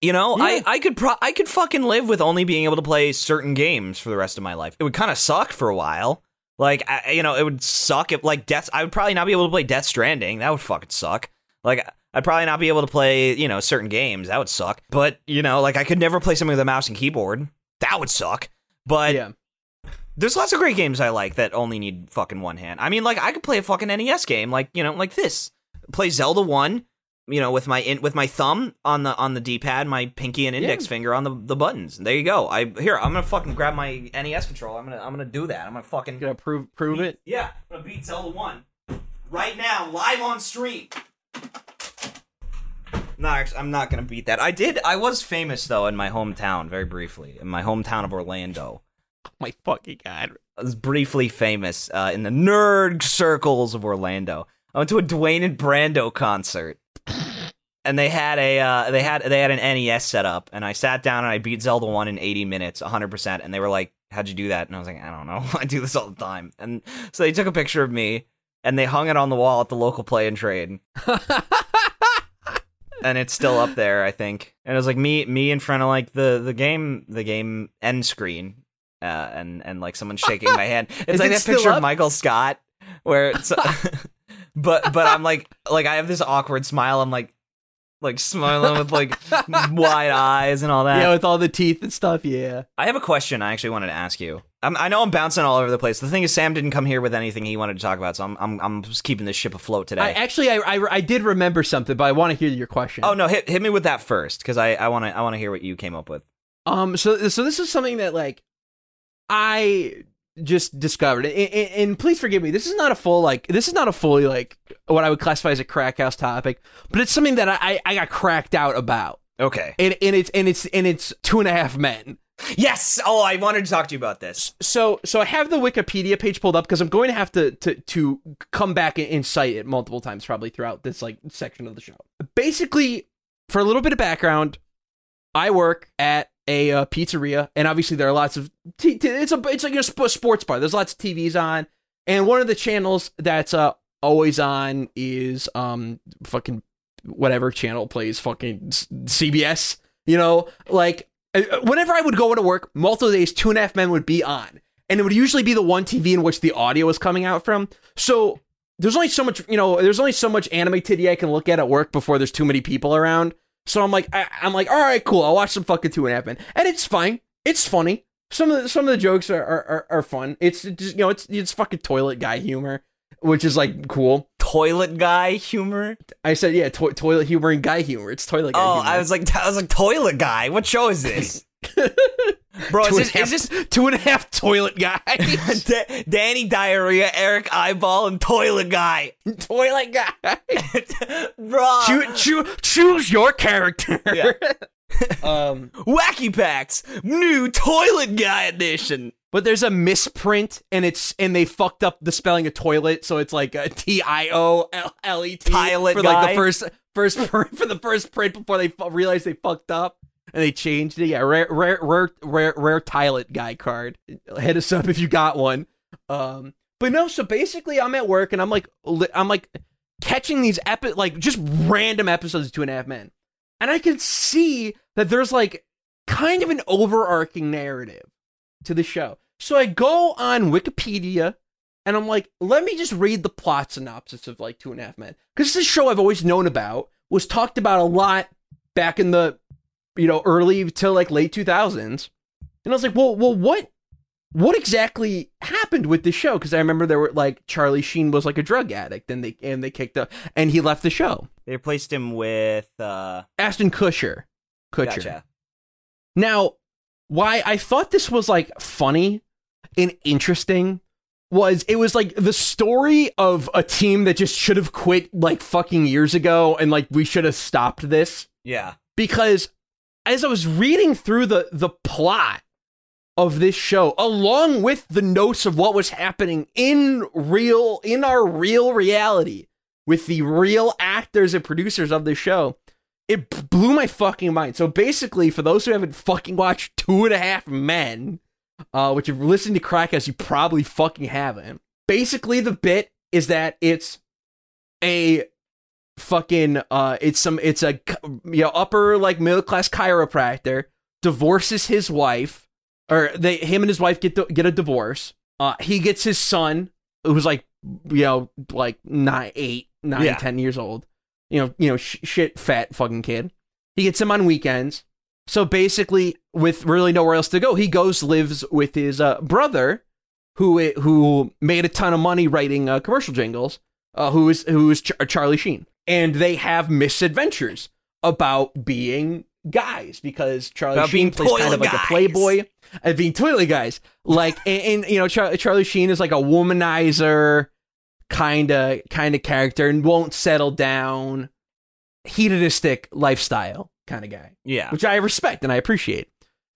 you know, Yeah. I, I could pro- I could fucking live with only being able to play certain games for the rest of my life. It would kind of suck for a while. Like, I, you know, it would suck if like Death. I would probably not be able to play Death Stranding. That would fucking suck. Like, I'd probably not be able to play, you know, certain games. That would suck. But, you know, like I could never play something with a mouse and keyboard. That would suck. But yeah. There's lots of great games I like that only need fucking one hand. I mean, like I could play a fucking NES game, like you know, like this. Play Zelda one, you know, with my in, with my thumb on the on the D pad, my pinky and index Yeah. finger on the the buttons. There you go. I here I'm gonna fucking grab my NES controller. I'm gonna I'm gonna do that. I'm gonna fucking gonna prove prove it? yeah. I'm gonna beat Zelda one right now, live on stream. No, actually, I'm not gonna beat that. I did. I was famous though in my hometown, very briefly, in my hometown of Orlando. My fucking god. I was briefly famous uh, in the nerd circles of Orlando. I went to a Dwayne and Brando concert, and they had a uh, they had they had an NES set up, and I sat down and I beat Zelda one in 80 minutes, 100. percent And they were like, "How'd you do that?" And I was like, "I don't know. I do this all the time." And so they took a picture of me and they hung it on the wall at the local play and trade. and it's still up there, I think. And it was like me, me in front of like the the game, the game end screen, uh, and and like someone shaking my hand. It's Is like it that picture up? of Michael Scott, where it's, but but I'm like like I have this awkward smile. I'm like like smiling with like wide eyes and all that. yeah, with all the teeth and stuff. Yeah. I have a question I actually wanted to ask you. I'm, I know I'm bouncing all over the place. The thing is, Sam didn't come here with anything he wanted to talk about, so I'm I'm, I'm just keeping this ship afloat today. I actually I, I I did remember something, but I want to hear your question. oh no, hit hit me with that first, because I I want to I want to hear what you came up with. Um. So so this is something that like I just discovered, and, and, and please forgive me. This is not a full like this is not a fully like what I would classify as a crack house topic, but it's something that I I, got cracked out about, Okay. and and it's and it's and it's two and a half men. Yes. Oh, I wanted to talk to you about this. So so I have the Wikipedia page pulled up because I'm going to have to to to come back and, and cite it multiple times probably throughout this like section of the show. Basically, for a little bit of background, I work at a uh, pizzeria, and obviously there are lots of t- t- it's a it's like a sp- sports bar. There's lots of TVs on, and one of the channels that's uh always on is um fucking whatever channel plays fucking CBS. You know, like uh, whenever I would go into work, multiple days, Two and a Half Men would be on, and it would usually be the one TV in which the audio was coming out from. So there's only so much, you know, there's only so much anime titty I can look at at work before there's too many people around. So I'm like, I, I'm like, all right, cool. I'll watch some fucking Two and a Half Men, and it's fine. It's funny. Some of the, some of the jokes are are, are, are fun. It's just you know, it's it's fucking toilet guy humor, which is like cool. Toilet guy humor. I said, yeah, to- toilet humor and guy humor. It's toilet guy Oh, humor. I was like I was like toilet guy. What show is this, bro? Is half, is this two and a half toilet guys. Da- Danny Diarrhea, Eric Eyeball, and Toilet Guy, toilet guy. bro? Choo- choo- choose your character. Yeah. um, Wacky Packs, new Toilet Guy edition. but there's a misprint, and it's and they fucked up the spelling of toilet, so it's like a T I O L L E T Toilet for like guy? the first first print, for the first print before they realized they fucked up. And they changed it. Yeah, rare, rare, rare, rare, rare toilet guy card. Hit us up if you got one. Um, but no. So basically, I'm at work and I'm like, I'm like catching these epi- like just random episodes of Two and a Half Men, and I can see that there's like kind of an overarching narrative to the show. So I go on Wikipedia and I'm like, let me just read the plot synopsis of like Two and a Half Men. Because this show I've always known about, was talked about a lot back in the, you know, early to like late 2000s. And I was like, well, well, what, what exactly happened with the show? Because I remember there were like Charlie Sheen was like a drug addict, and they and they kicked up, and he left the show. They replaced him with uh, Ashton Kutcher, Kutcher. gotcha. Now, why I thought this was like funny and interesting was it was like the story of a team that just should have quit like fucking years ago and like we should have stopped this Yeah, because as I was reading through the the plot of this show along with the notes of what was happening in real in our real reality with the real actors and producers of the show it blew my fucking mind. So basically for those who haven't fucking watched two and a half men uh which if you're listening to crackhouse you probably fucking haven't. Basically the bit is that it's a fucking uh it's some it's a you know upper like middle class chiropractor divorces his wife or they him and his wife get get a divorce uh he gets his son who's like you know like nine eight nine Yeah. ten years old you know, you know, sh- shit, fat fucking kid. He gets him on weekends. So basically, with really nowhere else to go, he goes lives with his uh, brother, who who made a ton of money writing uh, commercial jingles. Uh, who is who is Ch- Charlie Sheen, and they have misadventures about being guys because Charlie About Sheen plays kind of like a playboy and being toilet guys. Like, and, and you know, Char- Charlie Sheen is like a womanizer kind of kind of character and won't settle down, hedonistic lifestyle kind of guy, Yeah. which I respect and I appreciate.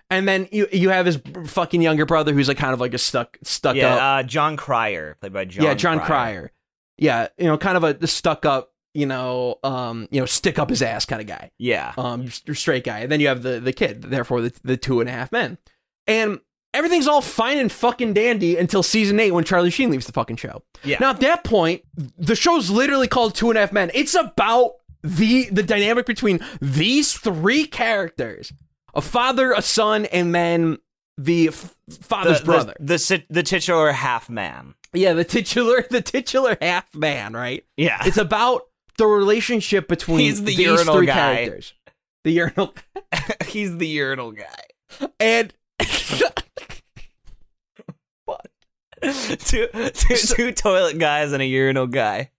And then you you have his fucking younger brother who's like kind of like a stuck stuck up Yeah, uh, Jon Cryer, played by Jon. yeah, Jon Cryer. Yeah, you know, kind of a stuck up, you know, um, you know, stick up his ass kind of guy, Yeah, um, straight guy. And then you have the the kid, therefore the the two and a half men, and everything's all fine and fucking dandy until season eight when Charlie Sheen leaves the fucking show. yeah. Now at that point, the show's literally called Two and a Half Men. It's about the the dynamic between these three characters: a father, a son, and then the f- father's the, brother. the, the the titular half man. yeah, the titular the titular half man, right? Yeah, It's about the relationship between He's the these urinal three guy. characters. The urinal he's the urinal guy. and two, two, two toilet guys and a urinal guy.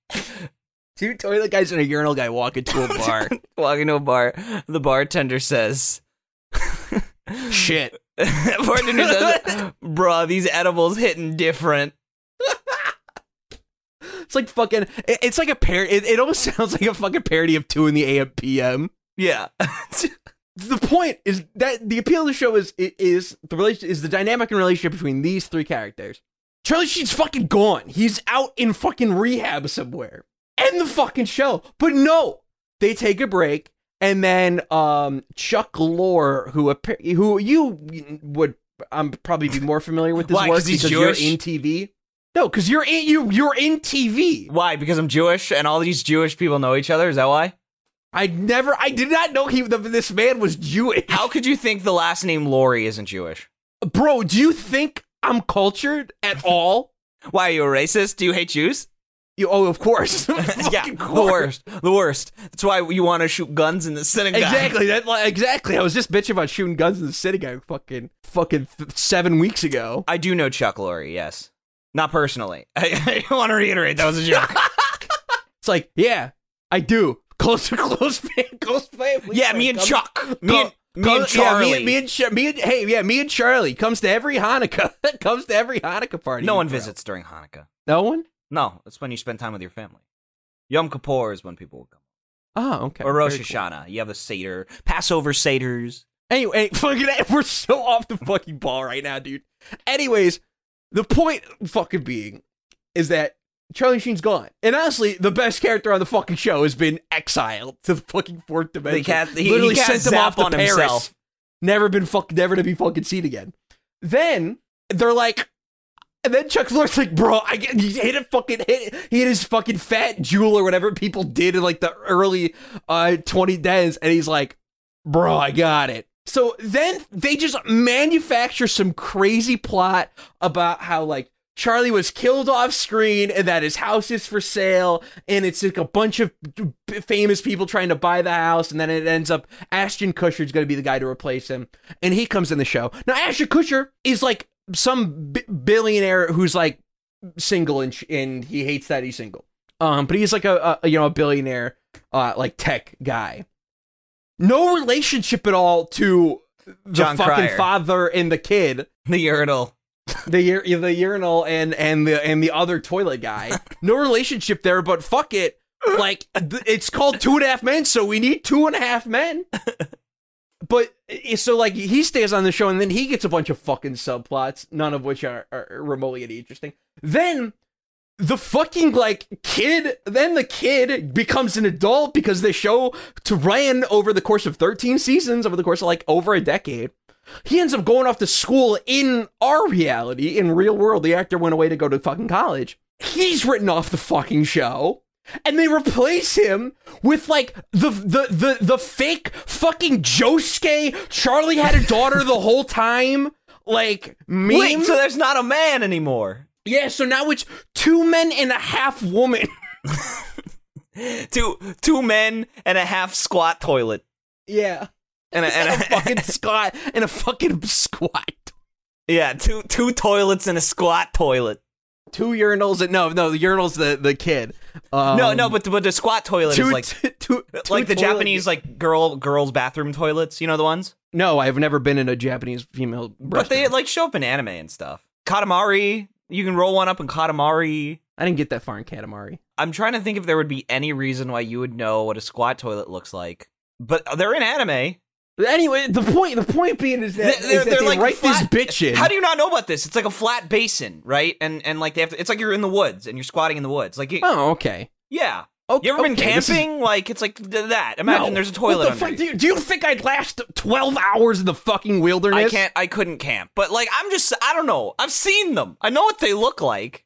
two toilet guys and a urinal guy walk into a bar. Walking to a bar, the bartender says, Shit. bartender says, bruh, these edibles hitting different. It's like fucking. it- It's like a par. It, it almost sounds like a fucking parody of Two in the AM PM. Yeah. The point is that the appeal of the show is is the relation is the dynamic and relationship between these three characters. Charlie Sheen's fucking gone. He's out in fucking rehab somewhere. End the fucking show. But no, they take a break, and then um Chuck Lorre, who who you would um probably be more familiar with this Why, work because Jewish? you're in TV. No, because you're in you you're in TV. Why? Because I'm Jewish and all these Jewish people know each other? Is that why? I never, I did not know he that this man was Jewish. How could you think the last name Lorre isn't Jewish? bro? Do you think I'm cultured at all? Why are you a racist? Do you hate Jews? You, oh, of course. yeah, Fucking the worst, the worst. That's why you want to shoot guns in the synagogue. Exactly. That exactly. I was just bitching about shooting guns in the synagogue fucking fucking th- seven weeks ago. I do know Chuck Lorre. Yes, not personally. I, I want to reiterate that was a joke. It's like, yeah, I do. Close, close, fam- close family. yeah, me and Chuck. Me and me and yeah, Charlie. me, and- me and Ch- me and hey, yeah, me and Charlie comes to every Hanukkah. comes to every Hanukkah party. no one visits during Hanukkah. No one. No, it's when you spend time with your family. Yom Kippur is when people will come. Oh, okay. Or Rosh Very cool. Hashanah. You have the Seder, Passover Seders. Anyway, fucking, we're so off the fucking ball right now, dude. Anyways, the point fucking being is that Charlie Sheen's gone, and honestly, the best character on the fucking show has been exiled to the fucking fourth dimension. They cast, he, Literally he sent him off on Paris. himself. Never been fuck, never to be fucking seen again. Then they're like. And then Chuck Lorre's like, bro, I get, he hit a fucking hit. He hit his fucking fat Juul or whatever people did in like the early uh 2010s, and he's like, bro, I got it. So then they just manufacture some crazy plot about how like Charlie was killed off screen and that his house is for sale and it's like a bunch of famous people trying to buy the house and then it ends up Ashton Kutcher's going to be the guy to replace him and he comes in the show. Now Ashton Kutcher is like some bi- billionaire who's like single and, sh- and he hates that he's single. Um but he's like a, a you know a billionaire uh like tech guy no relationship at all to the Jon fucking Cryer. father and the kid, The urinal. the ur- the urinal and and the and the other toilet guy. No relationship there, but fuck it. Like it's called Two and a Half Men, so we need two and a half men. But so like he stays on the show, and then he gets a bunch of fucking subplots, none of which are, are remotely any interesting. Then the fucking like kid then the kid becomes an adult because the show to ran over the course of 13 seasons over the course of like over a decade. He ends up going off to school in our reality in real world. The actor went away to go to fucking college. He's written off the fucking show and they replace him with like the the the, the fake fucking Josuke. Charlie had a daughter the whole time. Like meme. Wait, so there's not a man anymore. Yeah, so now it's two men and a half woman. two two men and a half squat toilet. Yeah. And a, and And a, a fucking squat and a fucking squat. yeah, two two toilets and a squat toilet. Two urinals and no, no, the urinal's the the kid. Um, no, no, but the, but the squat toilet two, is like two- two- like the toilet- Japanese like girl girls bathroom toilets. You know the ones, No, I've never been in a Japanese female. but they like show up in anime and stuff. Katamari, you can roll one up in Katamari. I didn't get that far in Katamari. I'm trying to think if there would be any reason why you would know what a squat toilet looks like. But they're in anime. Anyway, the point the point being is that, They're- is that they're they like write flat- this bitch in. How do you not know about this? It's like a flat basin, right? And and like they have to, it's like you're in the woods and you're squatting in the woods. Like you, oh, okay. yeah. Okay. You ever been okay, is- camping? Like it's like th- that. Imagine No. there's a toilet What the fuck? Do you, do you think I'd last twelve hours in the fucking wilderness? I can't. I couldn't camp. But like, I'm just. I don't know. I've seen them. I know what they look like.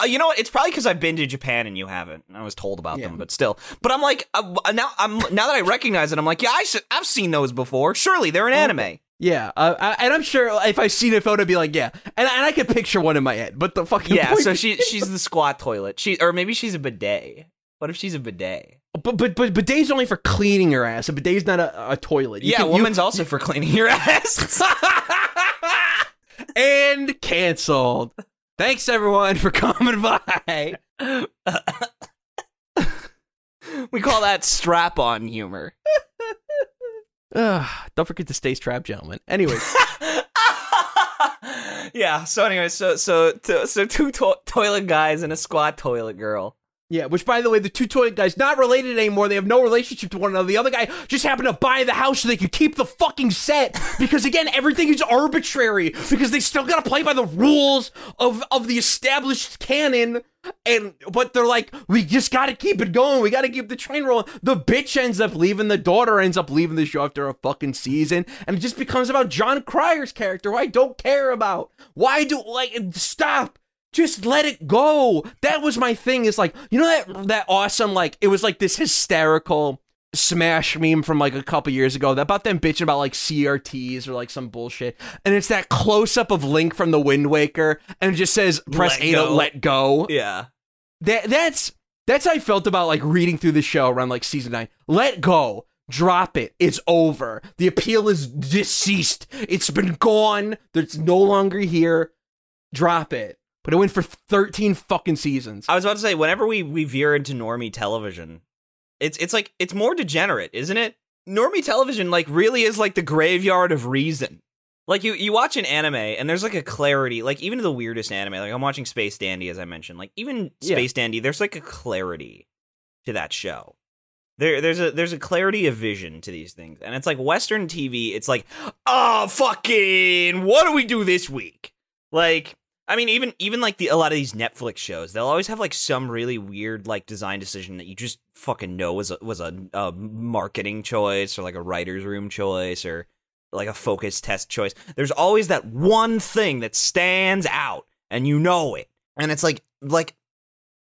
Uh, you know what? It's probably because I've been to Japan and you haven't. I was told about Yeah. them, but still. But I'm like, uh, now I'm now that I recognize it, I'm like, yeah, I should, I've seen those before. Surely they're an anime. Yeah, uh, I, and I'm sure if I seen a photo, I'd be like, yeah, and, and I could picture one in my head. But the fucking Yeah. So she she's the squat toilet. She or maybe she's a bidet. What if she's a bidet? But but but bidet's only for cleaning your ass. A bidet's not a, a toilet. You yeah, can- you- woman's also for cleaning your ass. and canceled. Thanks everyone for coming by. we call that strap-on humor. Don't forget to stay strapped, gentlemen. Anyways, yeah. So anyway, so so so, so two to- toilet guys and a squat toilet girl. Yeah. Which, by the way, the two toilet guys not related anymore. They have no relationship to one another. The other guy just happened to buy the house so they could keep the fucking set. Because again, everything is arbitrary. Because they still gotta play by the rules of of the established canon. And but they're like, we just gotta keep it going. We gotta keep the train rolling. The bitch ends up leaving. The daughter ends up leaving the show after a fucking season, and it just becomes about Jon Cryer's character, who I don't care about. Why do like stop? Just let it go. That was my thing. Is like you know that that awesome like it was like this hysterical smash meme from like a couple years ago that about them bitching about like CRTs or like some bullshit. And it's that close up of Link from the Wind Waker and it just says press Let A to let go. Yeah. That that's that's how I felt about like reading through the show around like season nine. Let go. Drop it. It's over. The appeal is deceased. It's been gone. It's no longer here. Drop it. But it went for 13 fucking seasons. I was about to say, whenever we we veer into normie television, it's it's like it's more degenerate, isn't it? Normie television like really is like the graveyard of reason. Like you you watch an anime and there's like a clarity, like even the weirdest anime, like I'm watching Space Dandy as I mentioned, like even Yeah. Space Dandy, there's like a clarity to that show. There, there's a there's a clarity of vision to these things, and it's like Western TV. It's like, oh fucking, what do we do this week? Like, I mean, even even like the a lot of these Netflix shows, they'll always have like some really weird like design decision that you just fucking know was a, was a, a marketing choice or like a writer's room choice or like a focus test choice. There's always that one thing that stands out, and you know it, and it's like like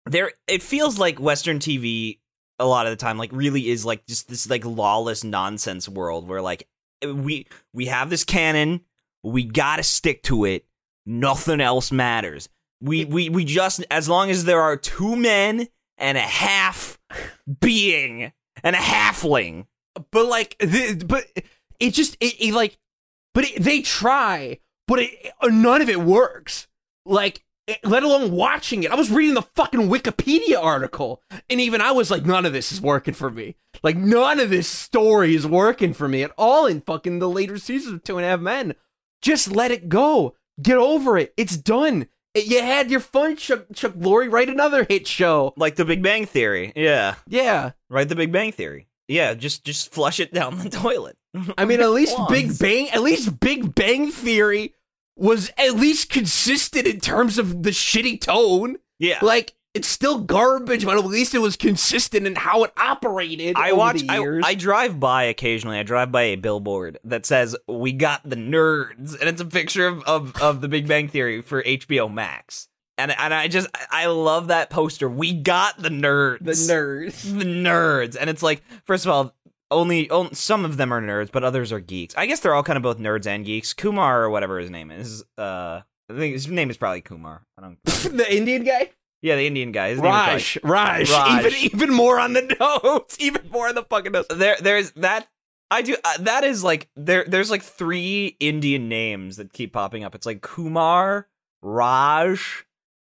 there. It feels like Western TV a lot of the time like really is like just this like lawless nonsense world where like we we have this canon, we gotta stick to it nothing else matters. We we we just as long as there are two men and a half being and a halfling. but like the, but it just it, it like but it, they try but it, none of it works. Like it- let alone watching it. I was reading the fucking wikipedia article and even i was like none of this is working for me. Like none of this story is working for me at all in fucking the later seasons of two and a half men. Just let it go get over it it's done you had your fun chuck, chuck lorre write another hit show Like the Big Bang Theory. Yeah. yeah Right the Big Bang Theory. Yeah, just just flush it down the toilet. I mean, at least Big Bang, at least Big Bang Theory was at least consistent in terms of the shitty tone. Yeah. Like it's still garbage, but at least it was consistent in how it operated. I watch. I. I drive by occasionally. I drive by a billboard that says "We got the nerds," and it's a picture of of, of the Big Bang Theory for HBO Max. And and I just I love that poster. We got the nerds. the nerds. the nerds, and it's like first of all. Only, only some of them are nerds, but others are geeks. I guess they're all kind of both nerds and geeks. Kumar or whatever his name is. Uh, I think his name is probably Kumar. I don't. the Indian guy. Yeah, the Indian guy. His name is Raj, Raj, Raj. even even more on the notes, even more on the fucking notes. Raj. There, there's that. I do. Uh, that is like there. There's like three Indian names that keep popping up. It's like Kumar, Raj,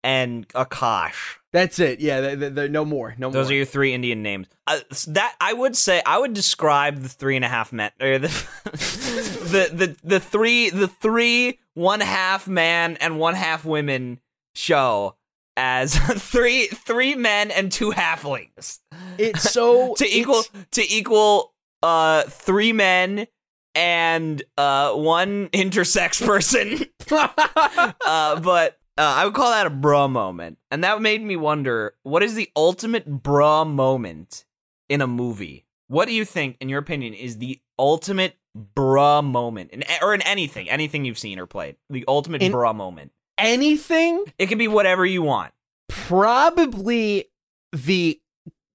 and Akash. That's it. Yeah, th th th- no more, no Those more. Those are your three Indian names. Uh, that I would say I would describe the three and a half men or the the the the three the three one half man and one half women show as three three men and two halflings it's so to equal to equal uh three men and uh one intersex person uh, but uh, I would call that a bruh moment, and that made me wonder: what is the ultimate bruh moment in a movie? What do you think, in your opinion, is the ultimate bruh moment, in, or in anything, anything you've seen or played? The ultimate In- bruh moment. Anything It can be whatever you want. probably the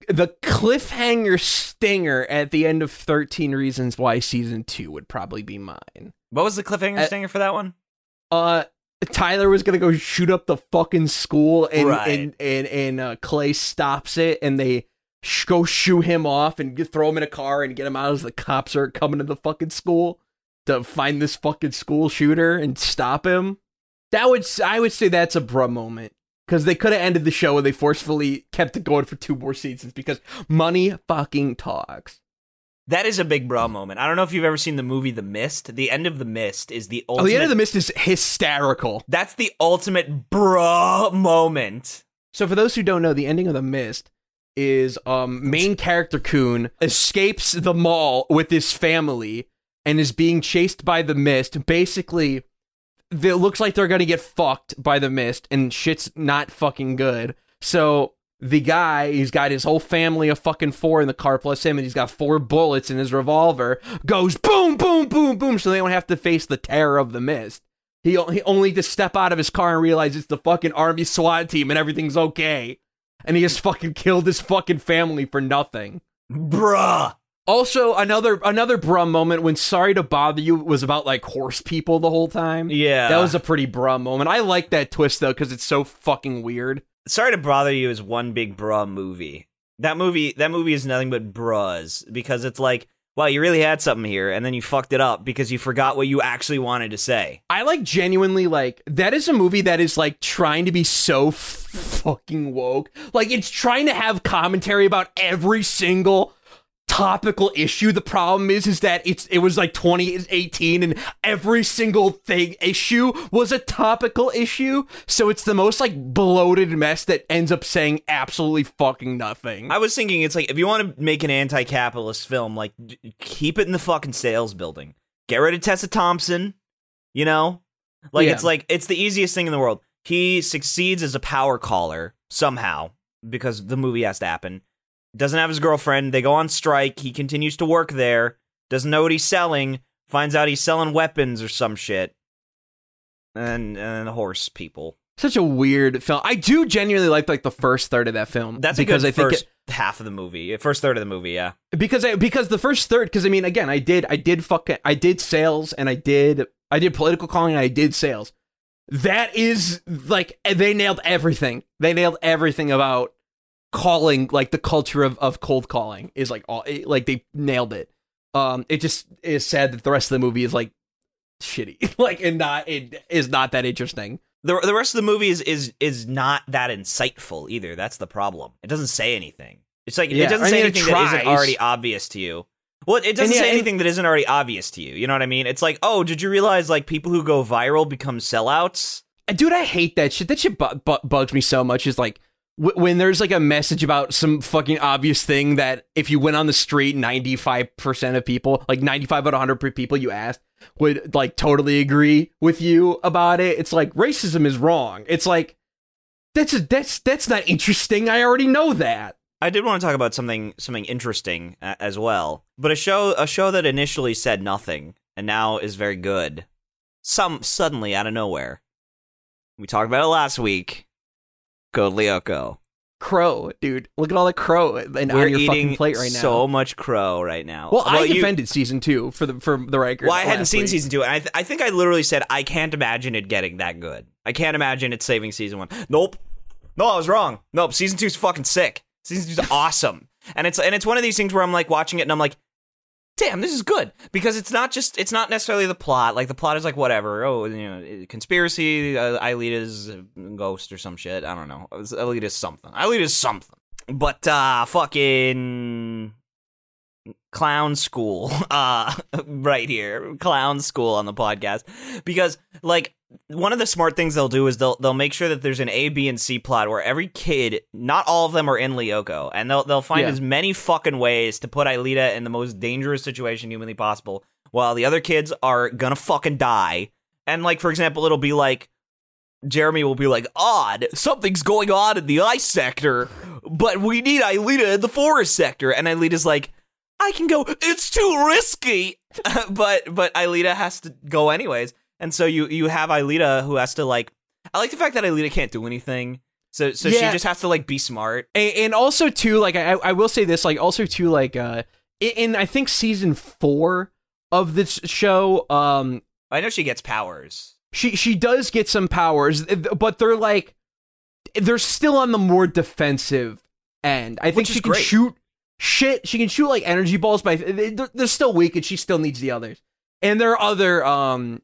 the cliffhanger stinger at the end of 13 reasons why season 2 would probably be mine What was the cliffhanger Uh, stinger for that one? uh Tyler was gonna go shoot up the fucking school, and Right. and and, and uh, Clay stops it, and they sh- go shoo him off and get, throw him in a car and get him out as the cops are coming to the fucking school to find this fucking school shooter and stop him. That would I would say that's a bruh moment because they could have ended the show and they forcefully kept it going for two more seasons because money fucking talks. That is a big bruh moment. I don't know if you've ever seen the movie The Mist. The end of The Mist is the Oh, the end of the mist is hysterical. That's the ultimate bruh moment. So for those who don't know, the ending of the mist is um main character Coon escapes the mall with his family and is being chased by the mist. Basically, it looks like they're gonna get fucked by the mist, and shit's not fucking good. So the guy, he's got his whole family of fucking four in the car plus him, and he's got four bullets in his revolver. Goes boom, boom, boom, boom, so they don't have to face the terror of the mist. He, he only to step out of his car and realize it's the fucking army SWAT team and everything's okay. And he just fucking killed his fucking family for nothing. Bruh. Also, another another bruh moment when "Sorry to Bother You" was about like horse people the whole time. Yeah. that was a pretty bruh moment. I like that twist though because it's so fucking weird. Sorry to bother you is one big bruh movie. That movie that movie is nothing but bruhs because it's like, wow, you really had something here and then you fucked it up because you forgot what you actually wanted to say. I like genuinely like that is a movie that is like trying to be so fucking woke. Like it's trying to have commentary about every single topical issue. The problem is is that it's it was like 2018 and every single thing issue was a topical issue. So it's the most like bloated mess that ends up saying absolutely fucking nothing. I was thinking it's like if you want to make an anti-capitalist film, like d- keep it in the fucking sales building. Get rid of Tessa Thompson, you know? Like Yeah. it's like it's the easiest thing in the world. He succeeds as a power caller somehow because the movie has to happen. Doesn't have his girlfriend. They go on strike. He continues to work there. Doesn't know what he's selling. Finds out he's selling weapons or some shit. And and horse people. Such a weird film. I do genuinely like like the first third of that film. That's because I think first it, half of the movie. First third of the movie, yeah. because I because the first third because I mean again I did I did fucking I did sales and I did I did political calling and I did sales. That is like they nailed everything. They nailed everything about calling like the culture of, of cold calling is like all it, like they nailed it. Um, it just is sad that the rest of the movie is like shitty, like and not it is not that interesting. the the rest of the movie is is is not that insightful either. That's the problem. It doesn't say anything. It's like Yeah, it doesn't I say mean, anything that isn't already obvious to you. Well, it doesn't yeah, say anything that isn't already obvious to you. You know what I mean? It's like, oh, did you realize like people who go viral become sellouts? dude i hate that shit that shit bu- bu- bugs me so much is like when there's like a message about some fucking obvious thing that if you went on the street 95% of people like 95 out of 100 people you asked would like totally agree with you about it it's like racism is wrong it's like that's a, that's that's not interesting i already know that I did want to talk about something something interesting uh, as well. But a show a show that initially said nothing and now is very good. Some suddenly out of nowhere. We talked about it last week. Lyoko. crow dude look at all the crow and We're on your fucking plate right now so much crow right now. well, i you- defended season two for the for the record Well, I hadn't seen week. season two, I, th- I think I literally said I can't imagine it getting that good. I can't imagine it saving season one. Nope, No, I was wrong. Nope, season two's fucking sick. Season two's awesome. And it's and it's one of these things where I'm like watching it and I'm like, damn, this is good because it's not just it's not necessarily the plot. Like the plot is like whatever. Oh, you know, conspiracy. Uh, ghost or some shit. I don't know. Aelita's something. Aelita's something. But uh, fucking clown school uh right here clown school on the podcast because like one of the smart things they'll do is they'll they'll make sure that there's an A, B, and C plot where every kid, not all of them are in Lyoko, and they'll they'll find Yeah. as many fucking ways to put Aelita in the most dangerous situation humanly possible, while the other kids are gonna fucking die. And like for example, it'll be like Jeremy will be like, "Odd, something's going on in the ice sector, but we need Aelita in the forest sector." And Aelita's like, "I can go. It's too risky." but but Aelita has to go anyways. And so you you have Aelita who has to like I like the fact that Aelita can't do anything. So so she just has to like be smart. and, and also too like I, I will say this like also too like uh in, in i think season four of this show um I know she gets powers. she she does get some powers but they're like they're still on the more defensive end i think she can great. shoot shit she can shoot like energy balls but they're, still weak and she still needs the others. And there are other um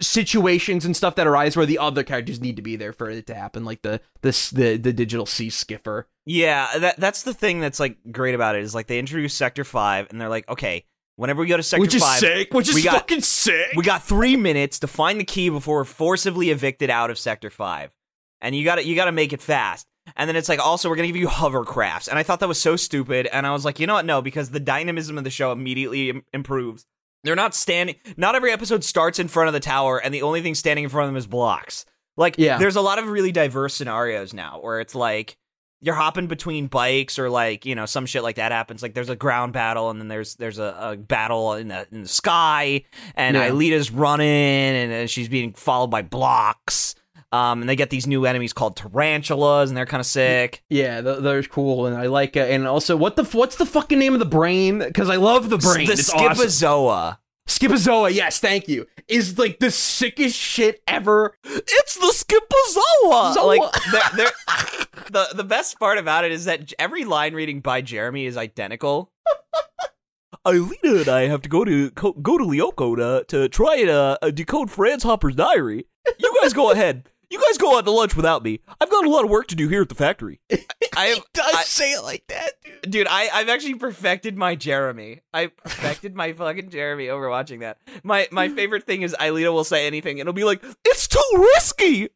situations and stuff that arise where the other characters need to be there for it to happen like the this the the digital sea skipper Yeah, that that's the thing that's like great about it is like they introduce Sector Five and they're like, okay, whenever we go to Sector which is Five, sick which is we got- fucking sick. we got three minutes to find the key before we're forcibly evicted out of Sector Five, and you got to you got to make it fast. And then it's like, also, we're gonna give you hovercrafts, and I thought that was so stupid. And I was like, you know what? No, because the dynamism of the show immediately Im- improves. They're not standing. Not every episode starts in front of the tower, and the only thing standing in front of them is blocks. Like, Yeah. there's a lot of really diverse scenarios now where it's like you're hopping between bikes or like you know some shit like that happens. Like there's a ground battle, and then there's there's a, a battle in the in the sky, and Yeah. Aelita's running, and, uh, she's being followed by blocks. Um, and they get these new enemies called tarantulas, and they're kind of sick. Yeah, th- they're cool, and I like it. And also, what the f- what's the fucking name of the brain? Because I love the brain. The it's awesome. Scyphozoa. Scyphozoa, yes, thank you. Is like the sickest shit ever. It's the Scyphozoa. Zoa. Like they're, they're, the the best part about it is that every line reading by Jeremy is identical. Aelita and I have to go to go to Lyoko to to try and uh, uh, decode Franz Hopper's diary. You guys go ahead. You guys go on to lunch without me. I've got a lot of work to do here at the factory. I have, I- say it like that, dude. dude, I, I've actually perfected my Jeremy. I perfected my fucking Jeremy over watching that. My my favorite thing is Aelita will say anything and it'll be like, it's too risky.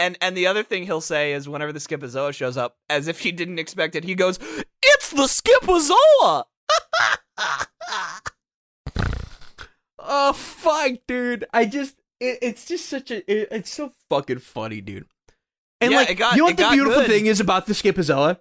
and and the other thing he'll say is whenever the Scyphozoa shows up, as if he didn't expect it, he goes, It's the Scyphozoa! Oh fuck, dude! I just it, it's just such a it, it's so fucking funny, dude. And Yeah, like, it got- you know what the beautiful good. thing is about the Scyphozoa?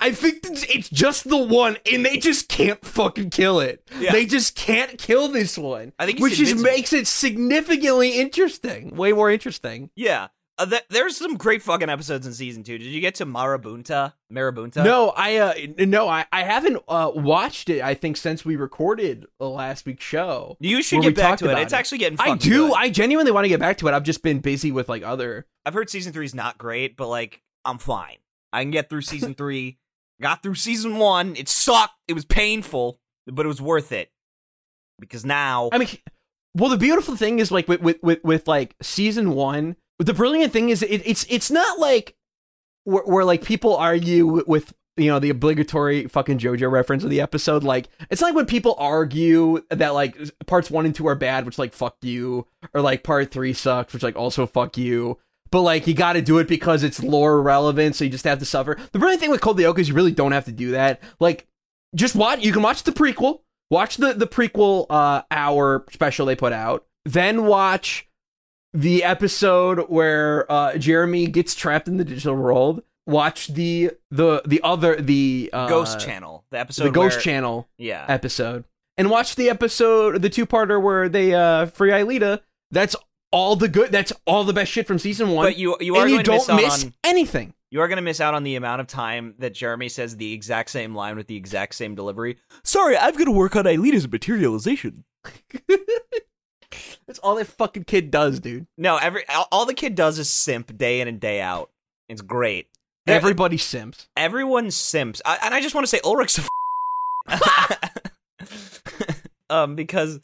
I think it's, it's just the one, and they just can't fucking kill it. Yeah. They just can't kill this one. I think which just makes it significantly interesting, way more interesting. Yeah. Uh, th- there's some great fucking episodes in season two. Did you get to Marabunta? Marabunta? No, I uh no, I I haven't uh watched it. I think since we recorded the last week's show. You should get back to it. It's it. actually getting I do. good. I genuinely want to get back to it. I've just been busy with like other. I've heard season three is not great, but like I'm fine. I can get through season three. Got through season one. It sucked. It was painful, but it was worth it because now I mean, well, the beautiful thing is like with with with, with like season one. The brilliant thing is it, it's it's not like where, where like people argue with, you know the obligatory fucking JoJo reference of the episode. Like it's like when people argue that like parts one and two are bad, which like fuck you, or like part three sucks, which like also fuck you. But like you got to do it because it's lore relevant, so you just have to suffer. The brilliant thing with Code Lyoko is you really don't have to do that. Like just watch. You can watch the prequel. Watch the the prequel uh hour special they put out. Then watch the episode where uh Jeremy gets trapped in the digital world. Watch the the the other the uh, Ghost Channel, the episode, the Ghost where- Channel yeah, episode, and watch the episode the two parter where they uh free Aelita. That's all the good. That's all the best shit from season one. but you you are and you going to miss don't out miss on anything. you are going to miss out on the amount of time that Jeremy says the exact same line with the exact same delivery. Sorry, I've got to work on Aelita's materialization. That's all that fucking kid does, dude. No, every all, the kid does is simp day in and day out. It's great. Everybody simps. everyone simps, I, and I just want to say Ulrich's a f- um because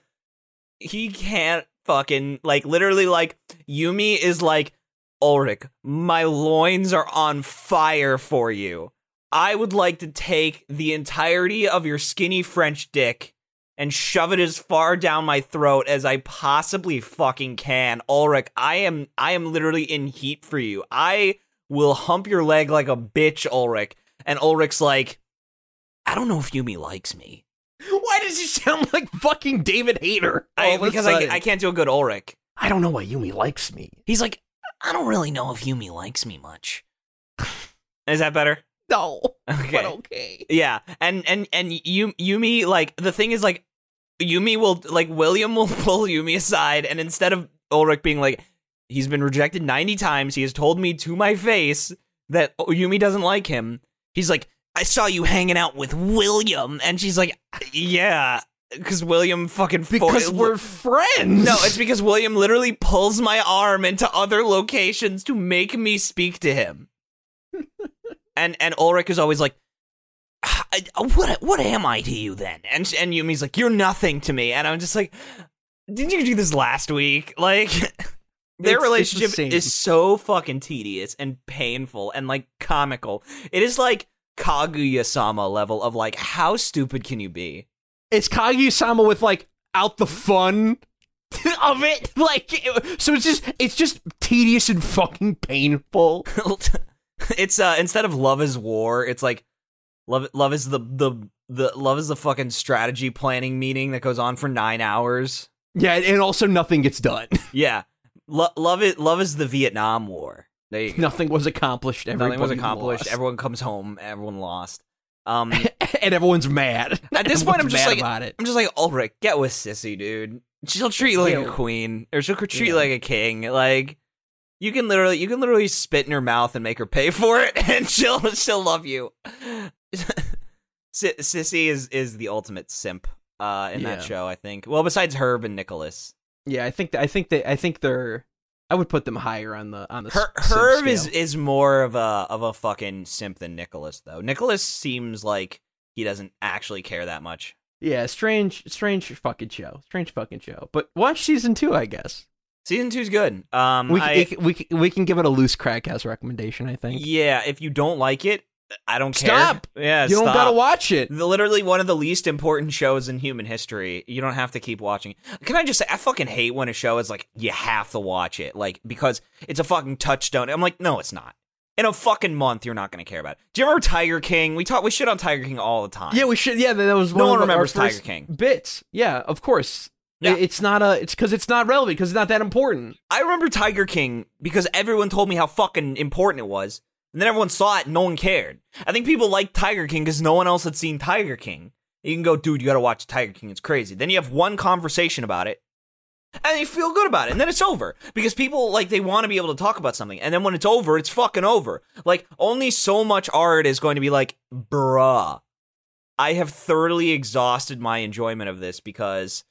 he can't fucking like literally like Yumi is like Ulrich, my loins are on fire for you. I would like to take the entirety of your skinny French dick and shove it as far down my throat as I possibly fucking can. Ulrich, I am I am literally in heat for you. I will hump your leg like a bitch, Ulrich. And Ulrich's like, I don't know if Yumi likes me. Why does he sound like fucking David Hayter? I, oh, a because I. I can't do a good Ulrich. I don't know why Yumi likes me. He's like, I don't really know if Yumi likes me much. Is that better? No, Okay. but okay. Yeah, and and and Yu- Yumi like the thing is like Yumi will like William will pull Yumi aside, and instead of Ulrich being like he's been rejected ninety times, he has told me to my face that Yumi doesn't like him. He's like, I saw you hanging out with William, and she's like, yeah, because William fucking fo- Because we're friends. no, it's because William literally pulls my arm into other locations to make me speak to him. and and Ulrich is always like, "What what am I to you then?" And and Yumi's like, "You're nothing to me." And I'm just like, "Didn't you do this last week?" Like their It's- it's the relationship same. is so fucking tedious and painful and like comical. It is like Kaguya-sama level of like how stupid can you be? it's Kaguya-sama with like out the fun of it. Like, so it's just it's just tedious and fucking painful. it's uh instead of love is war, it's like love love is the the the love is the fucking strategy planning meeting that goes on for 9 hours. Yeah, and also nothing gets done. Yeah. Lo- love it love is the Vietnam war. There you go. nothing was accomplished. Nothing was accomplished. lost. Everyone comes home, everyone lost. Um and everyone's mad. At this point, I'm just like-. I'm just like, Ulrich, get with Sissi, dude. She'll treat you like a queen, or she'll treat you Yeah. like a king. Like you can literally, you can literally spit in her mouth and make her pay for it, and she'll she'll love you. Si- Sissi is is the ultimate simp uh, in that show. I think. Well, besides Herb and Nicholas, Yeah, I think that I think that I think they're. I would put them higher on the on the. Her- Herb is is more of a of a fucking simp than Nicholas, though. Nicholas seems like he doesn't actually care that much. yeah, strange, strange fucking show, strange fucking show. But watch season two, I guess. Season two's good. Um, We I- we can- we can- we can give it a loose crack house recommendation. I think. Yeah, if you don't like it, I don't care. Stop. Yeah, you don't gotta watch it. Literally one of the least important shows in human history. You don't have to keep watching. Can I just say I fucking hate when a show is like you have to watch it, like because it's a fucking touchstone. I'm like, no, it's not. In a fucking month, you're not gonna care about it. Do you remember Tiger King? We talk, we shit on Tiger King all the time. Yeah, we should. Yeah, that was No one one of our remembers Tiger King. bits. Yeah, of course. Yeah. It's not a. It's because it's not relevant. Because it's not that important. I remember Tiger King because everyone told me how fucking important it was. And then everyone saw it and no one cared. I think people liked Tiger King because no one else had seen Tiger King. You can go, dude, you gotta watch Tiger King. It's crazy. Then you have one conversation about it. And you feel good about it. And then it's over. Because people, like, they want to be able to talk about something. And then when it's over, it's fucking over. Like, only so much art is going to be like, bruh. I have thoroughly exhausted my enjoyment of this because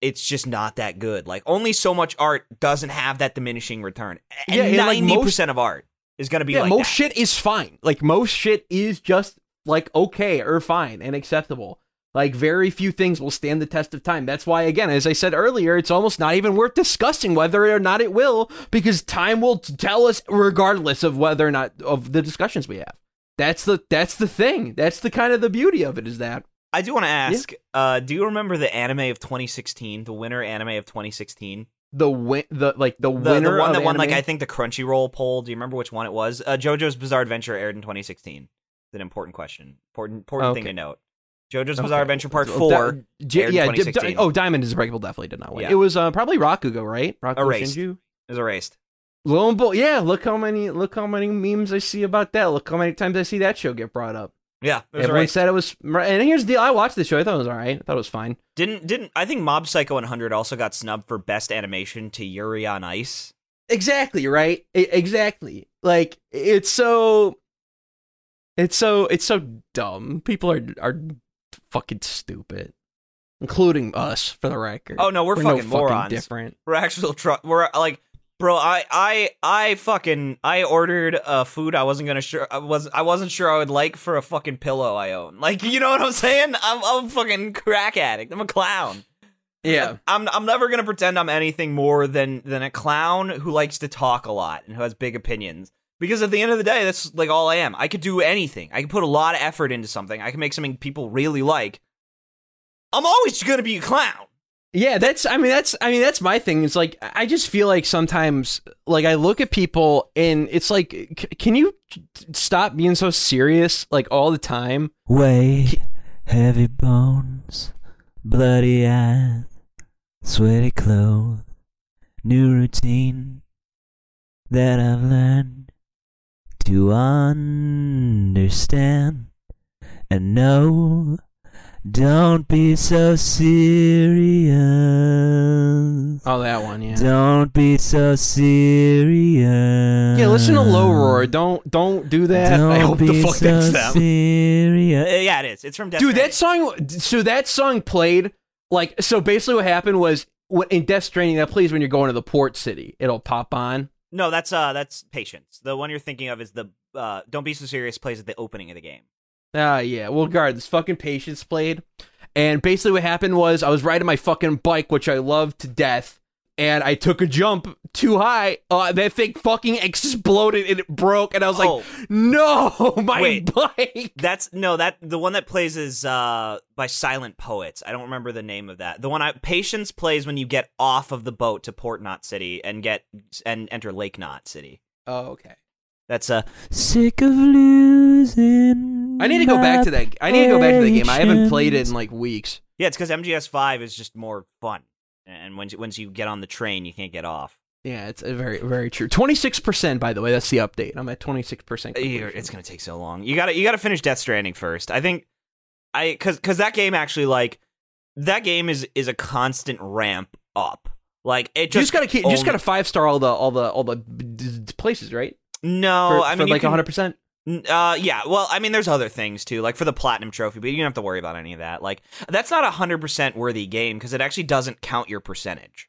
it's just not that good. Like only so much art doesn't have that diminishing return. And Yeah, like, ninety most- percent of art is going to be yeah, like most that. shit is fine. Like most shit is just like okay or fine and acceptable. Like very few things will stand the test of time. That's why, again, as I said earlier, it's almost not even worth discussing whether or not it will, because time will tell us, regardless of whether or not of the discussions we have. That's the that's the thing. That's the kind of the beauty of it is that I do want to ask. Uh, do you remember the anime of 2016? The winner anime of 2016. the win the like the, The, winner the one that won, like I think the Crunchyroll poll. Do you remember which one it was? Uh, JoJo's Bizarre Adventure aired in 2016. It's an important question. Important important thing to note. JoJo's Okay. Bizarre Adventure Part So, Four. Di- yeah, Di- 2016. Di- oh, Diamond is Breakable definitely did not win. Yeah. It was uh, probably Rakugo, right? Rakugo Erased. Shinju. is erased. Lo and behold, yeah. Look how many look how many memes I see about that. Look how many times I see that show get brought up. Yeah, Everyone erased. said it was. And here's the deal: I watched the show. I thought it was all right. I thought it was fine. Didn't didn't I think Mob Psycho 100 also got snubbed for best animation to Yuri on Ice? Exactly right. Exactly. Like it's so. It's so it's so dumb. People are are fucking stupid. including us for the record. Oh no, we're, no fucking morons. different. We're actual tr- we're like bro, I I I fucking I ordered a food I wasn't gonna sure I was I wasn't sure I would like for a fucking pillow I own. Like you know what I'm saying? I'm I'm a fucking crack addict. I'm a clown. Yeah. I'm I'm never gonna pretend I'm anything more than than a clown who likes to talk a lot and who has big opinions. Because at the end of the day, that's like all I am. I could do anything. I can put a lot of effort into something. I can make something people really like. I'm always gonna be a clown. Yeah, that's I mean that's I mean that's my thing. It's like I just feel like sometimes like I look at people and it's like c- can you stop being so serious like all the time? Weight, heavy bones, bloody eyes, sweaty clothes, new routine that I've learned to understand and know. Don't be so serious. Oh, that one, yeah. Don't be so serious. Yeah, listen to Low Roar. Don't don't do that. Don't I hope be the fuck so that's them. serious. Uh, yeah, it is. It's from Death Dude, that song. So that song played like so. Basically, what happened was in Death Stranding that plays when you're going to the port city. It'll pop on. No, that's uh that's Patience. The one you're thinking of is the uh Don't Be So Serious plays at the opening of the game. Ah, yeah. Well, guard this fucking patience played, and basically what happened was I was riding my fucking bike, which I love to death, and I took a jump too high. Uh, that thing fucking exploded and it broke, and I was like, Oh. "No, my Wait. bike!" That's no, that the one that plays is uh by Silent Poets. I don't remember the name of that. The one I Patience plays when you get off of the boat to Port Knot City and get and enter Lake Knot City. Oh, okay. That's a Sick of losing. I need to go back to that. I need to go back to the game. I haven't played it in like weeks. yeah, it's because MGS five is just more fun. And once once you get on the train, you can't get off. Yeah, it's very very true. Twenty six percent, by the way. That's the update. I'm at twenty six percent. Uh, it's gonna take so long. You gotta you gotta finish Death Stranding first. I think I because because that game actually like that game is is a constant ramp up. Like it You just just gotta keep. You just gotta five star all the all the all the places, right? No. For, I mean, you like hundred percent. Uh, yeah. Well, I mean, there's other things too, like for the platinum trophy, but you don't have to worry about any of that. Like, that's not a hundred percent worthy game because it actually doesn't count your percentage.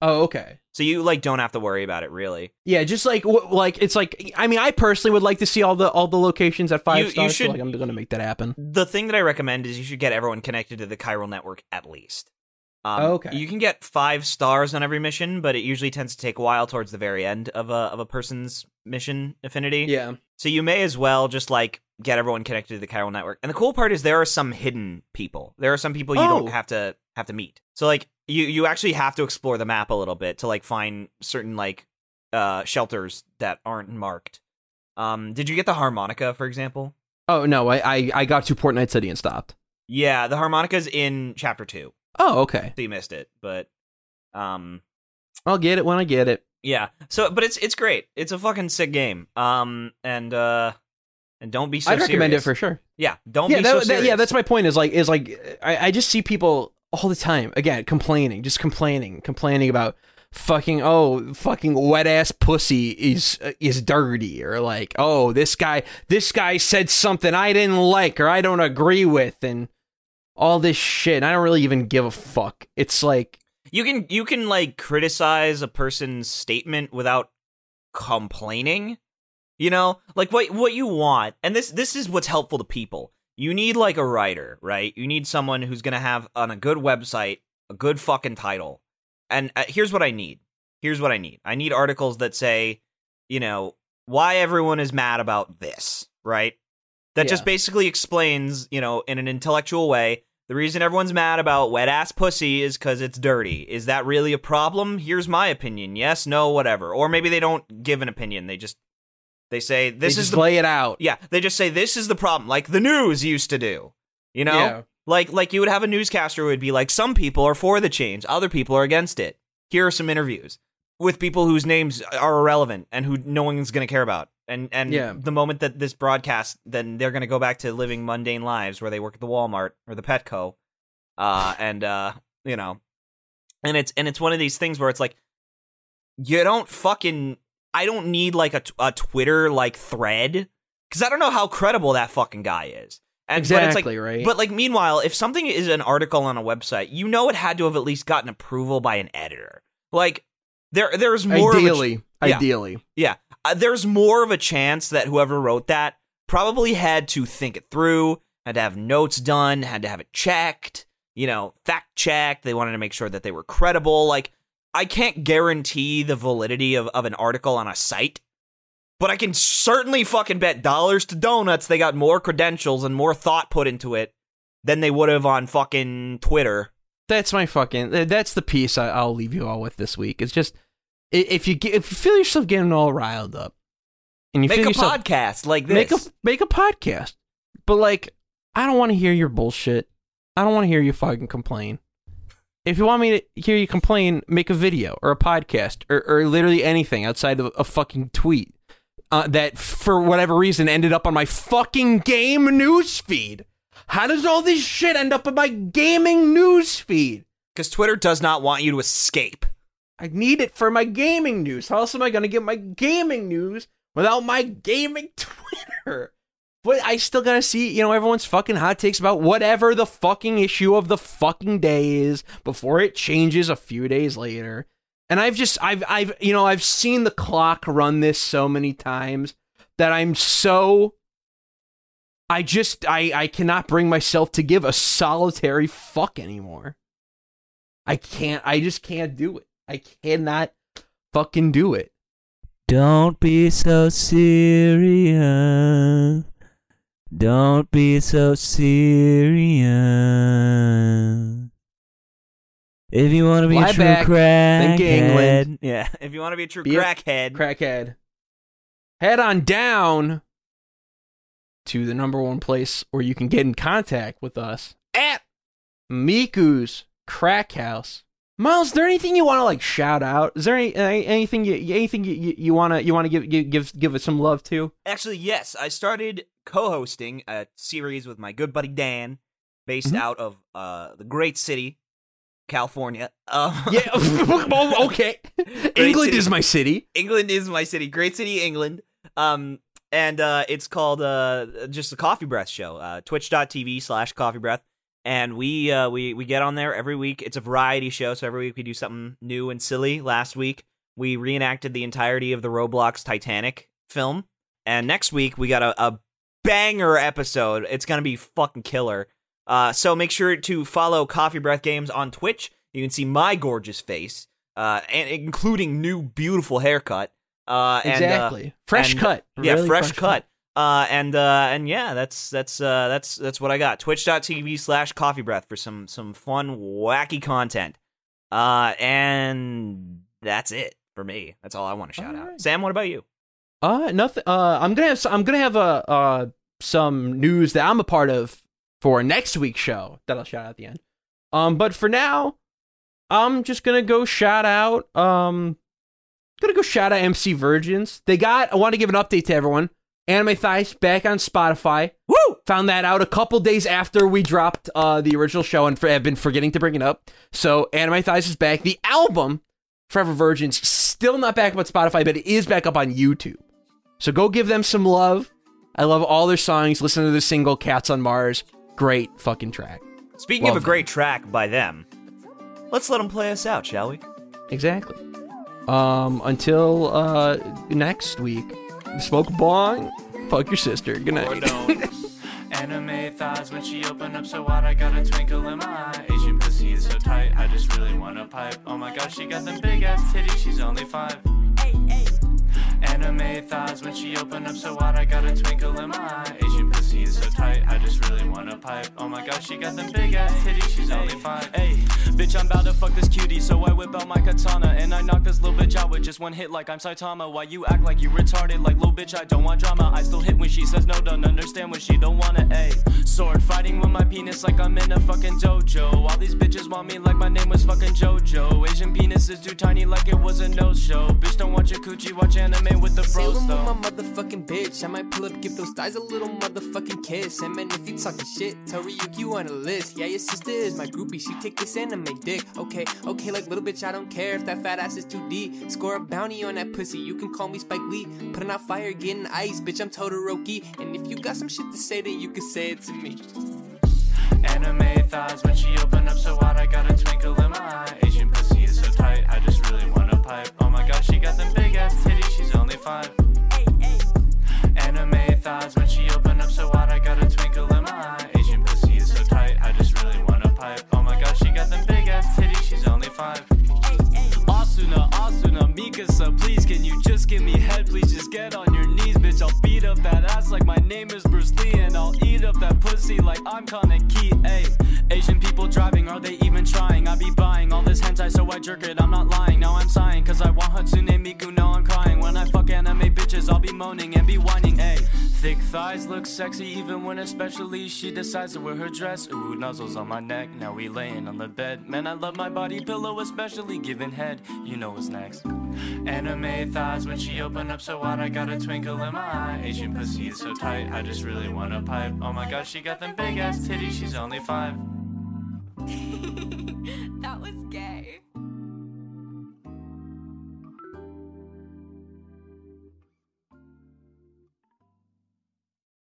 Oh, okay. So you like don't have to worry about it really. Yeah, just like w- like it's like I mean, I personally would like to see all the all the locations at five You- you stars. should- so like I'm gonna make that happen. The thing that I recommend is you should get everyone connected to the chiral network at least. Um, Oh, okay. You can get five stars on every mission, but it usually tends to take a while towards the very end of a of a person's mission affinity. Yeah. So you may as well just like get everyone connected to the chiral network. And the cool part is there are some hidden people. There are some people you Oh. don't have to have to meet. So like you you actually have to explore the map a little bit to like find certain like uh shelters that aren't marked. Um did you get the harmonica for example? Oh no, I I, I got to Port Knot City and stopped. Yeah, the harmonica's in chapter 2. Oh, okay. So you missed it, but um I'll get it when I get it. yeah. So but it's it's great. It's a fucking sick game. Um and uh and don't be so I'd recommend serious. it for sure. Yeah, don't yeah, be that, so that- serious. yeah, that's my point. Is like is like I, I just see people all the time again complaining, just complaining, complaining about fucking oh fucking wet ass pussy is uh, is dirty or like oh this guy this guy said something I didn't like or I don't agree with and all this shit. And I don't really even give a fuck. It's like You can you can like criticize a person's statement without complaining. You know, like what what you want, and this this is what's helpful to people. You need like a writer, right? You need someone who's gonna have on a good website a good fucking title. And uh, here's what I need. Here's what I need. I need articles that say, you know, why everyone is mad about this, right? That just basically explains, you know, in an intellectual way, the reason everyone's mad about wet ass pussy is because it's dirty. Is that really a problem? Here's my opinion. Yes, no, whatever. Or maybe they don't give an opinion. They just they say they this is just the lay it out. yeah. They just say this is the problem, like the news used to do. You know, Yeah. like like you would have a newscaster who would be like, some people are for the change, other people are against it. Here are some interviews with people whose names are irrelevant and who no one's going to care about. And and Yeah. the moment that this broadcast, then they're going to go back to living mundane lives where they work at the Walmart or the Petco, uh, and uh, you know, and it's and it's one of these things where it's like, you don't fucking. I don't need like a, a Twitter like thread because I don't know how credible that fucking guy is. And, but it's like- Exactly, right? But like, meanwhile, if something is an article on a website, you know it had to have at least gotten approval by an editor. Like, there, there's more. Of a ch- ideally, yeah. ideally. yeah, uh, there's more of a chance that whoever wrote that probably had to think it through, had to have notes done, had to have it checked, you know, fact checked. They wanted to make sure that they were credible. Like, I can't guarantee the validity of, of an article on a site, but I can certainly fucking bet dollars to donuts they got more credentials and more thought put into it than they would have on fucking Twitter. That's my fucking. That's the piece I, I'll leave you all with this week. It's just if you get, if you feel yourself getting all riled up, and you Make a yourself podcast like this. make a make a podcast, but like I don't want to hear your bullshit. I don't want to hear you fucking complain. If you want me to hear you complain, make a video or a podcast or, or literally anything outside of a fucking tweet uh, that, for whatever reason, ended up on my fucking game news feed. How does all this shit end up in my gaming news feed? Because Twitter does not want you to escape. I need it for my gaming news. How else am I going to get my gaming news without my gaming Twitter? But I still gotta see, you know, everyone's fucking hot takes about whatever the fucking issue of the fucking day is before it changes a few days later. And I've just, I've, I've, you know, I've seen the clock run this so many times that I'm so. I just, I, I cannot bring myself to give a solitary fuck anymore. I can't, I just can't do it. I cannot fucking do it. Don't be so serious. Don't be so serious. If you want to be Fly a true back, think England. crackhead, Yeah, if you want to be a true Be crackhead, Crackhead. Head on down to the number one place where you can get in contact with us at Miku's Crack House. Miles, is there anything you want to like shout out? Is there any, any- anything you anything you, you, you wanna you wanna give give give give it some love to? Actually, yes, I started co-hosting a series with my good buddy Dan, based Mhm. out of uh, the great city, California. Uh, Yeah, okay. England city. is my city. England is my city, great city, England. Um, and uh, it's called uh, just the Coffee Breath Show. Uh, Twitch.tv slash Coffee Breath, and we uh, we we get on there every week. It's a variety show, so every week we do something new and silly. Last week we reenacted the entirety of the Roblox Titanic film, and next week we got a, a banger episode. It's gonna be fucking killer. Uh, so make sure to follow Coffee Breath Games on Twitch. You can see my gorgeous face, uh, and including new beautiful haircut. Uh, and, uh, Exactly. fresh and- cut. yeah, Really fresh, cut. Uh, and uh, and yeah, that's that's uh, that's that's what I got. Twitch.tv slash coffee breath for some some fun wacky content. Uh, and that's it for me. That's all I want to shout out. Sam, what about you? Uh, nothing. Uh, I'm gonna have. I'm gonna have a uh some news that I'm a part of for next week's show that I'll shout out at the end. Um, but for now, I'm just gonna go shout out. Um, gonna go shout out MC Virgins. They got. I want to give an update to everyone. Anime Thighs back on Spotify. Woo! Found that out a couple days after we dropped uh the original show and for, have been forgetting to bring it up. So Anime Thighs is back. The album Forever Virgins still not back up on Spotify, but it is back up on YouTube. So go give them some love. I love all their songs. Listen to the single Cats on Mars. Great fucking track. Speaking Love of a great track by them, let's let them play us out, shall we? Exactly. Um until uh next week. Smoke a bong. Fuck your sister. Good night. Anime thighs when she open up so wide, I got a twinkle in my eye. Asian pussy is so tight, I just really wanna pipe. Oh my gosh, she got them big ass titties, she's only five. Anime thighs when she open up so wide, I got a twinkle in my eye. Asian pussy is so tight, I just really wanna pipe. Oh my gosh, she got them big ass titties, she's only five. Hey, bitch, I'm about to fuck this cutie, so I whip out my katana and I knock this little bitch out with just one hit, like I'm Saitama. Why you act like you retarded, like little bitch? I don't want drama. I still hit when she says no, don't understand when she don't wanna. A sword fighting with my penis like I'm in a fucking dojo. All these bitches want me like my name was fucking JoJo. Asian penis is too tiny, like it was a no show. Bitch, don't watch your coochie, watch anime with the bros Sailing though. with my motherfucking bitch. I might pull up, give those thighs a little motherfucking kiss. And man, if you talking shit, tell Ryuk you on a list. Yeah, your sister is my groupie, she take this anime dick. Okay, okay, like little bitch, I don't care if that fat ass is too deep. Score a bounty on that pussy, you can call me Spike Lee. Putting out fire, getting ice, bitch, I'm Todoroki. And if you got some shit to say, then you can say it to me. Anime thighs when she open up so wide, I got a twinkle in my eye. Asian pussy is so tight, I just really wanna pipe. Oh my gosh, she got them big ass titties, she's only five. Anime thighs when she open up so wide, I got a twinkle in my eye. Asian pussy is so tight, I just really wanna pipe. Oh my gosh, she got them big ass titties, she's only five. Asuna, Asuna, Mikasa, please can you just give me head? Please just get on your knees, bitch. I'll beat up that ass like my name is Bruce Lee, and I'll eat up that pussy like I'm Kaneki. Ayy, Asian people driving, are they even trying? I be buying all this hentai, so I jerk it. I'm not lying, now I'm sighing, cause I want Hatsune Miku, now I'm crying. When I fuck anime bitches, I'll be moaning and be whining, ayy. Thick thighs look sexy, even when especially she decides to wear her dress. Ooh, nuzzles on my neck, now we laying on the bed. Man, I love my body pillow, especially giving head you know what's next. Anime thighs when she opened up so wide, I got a twinkle in my eye. Asian pussy is so tight, I just really want a pipe. Oh my gosh, she got them big ass titties, she's only five.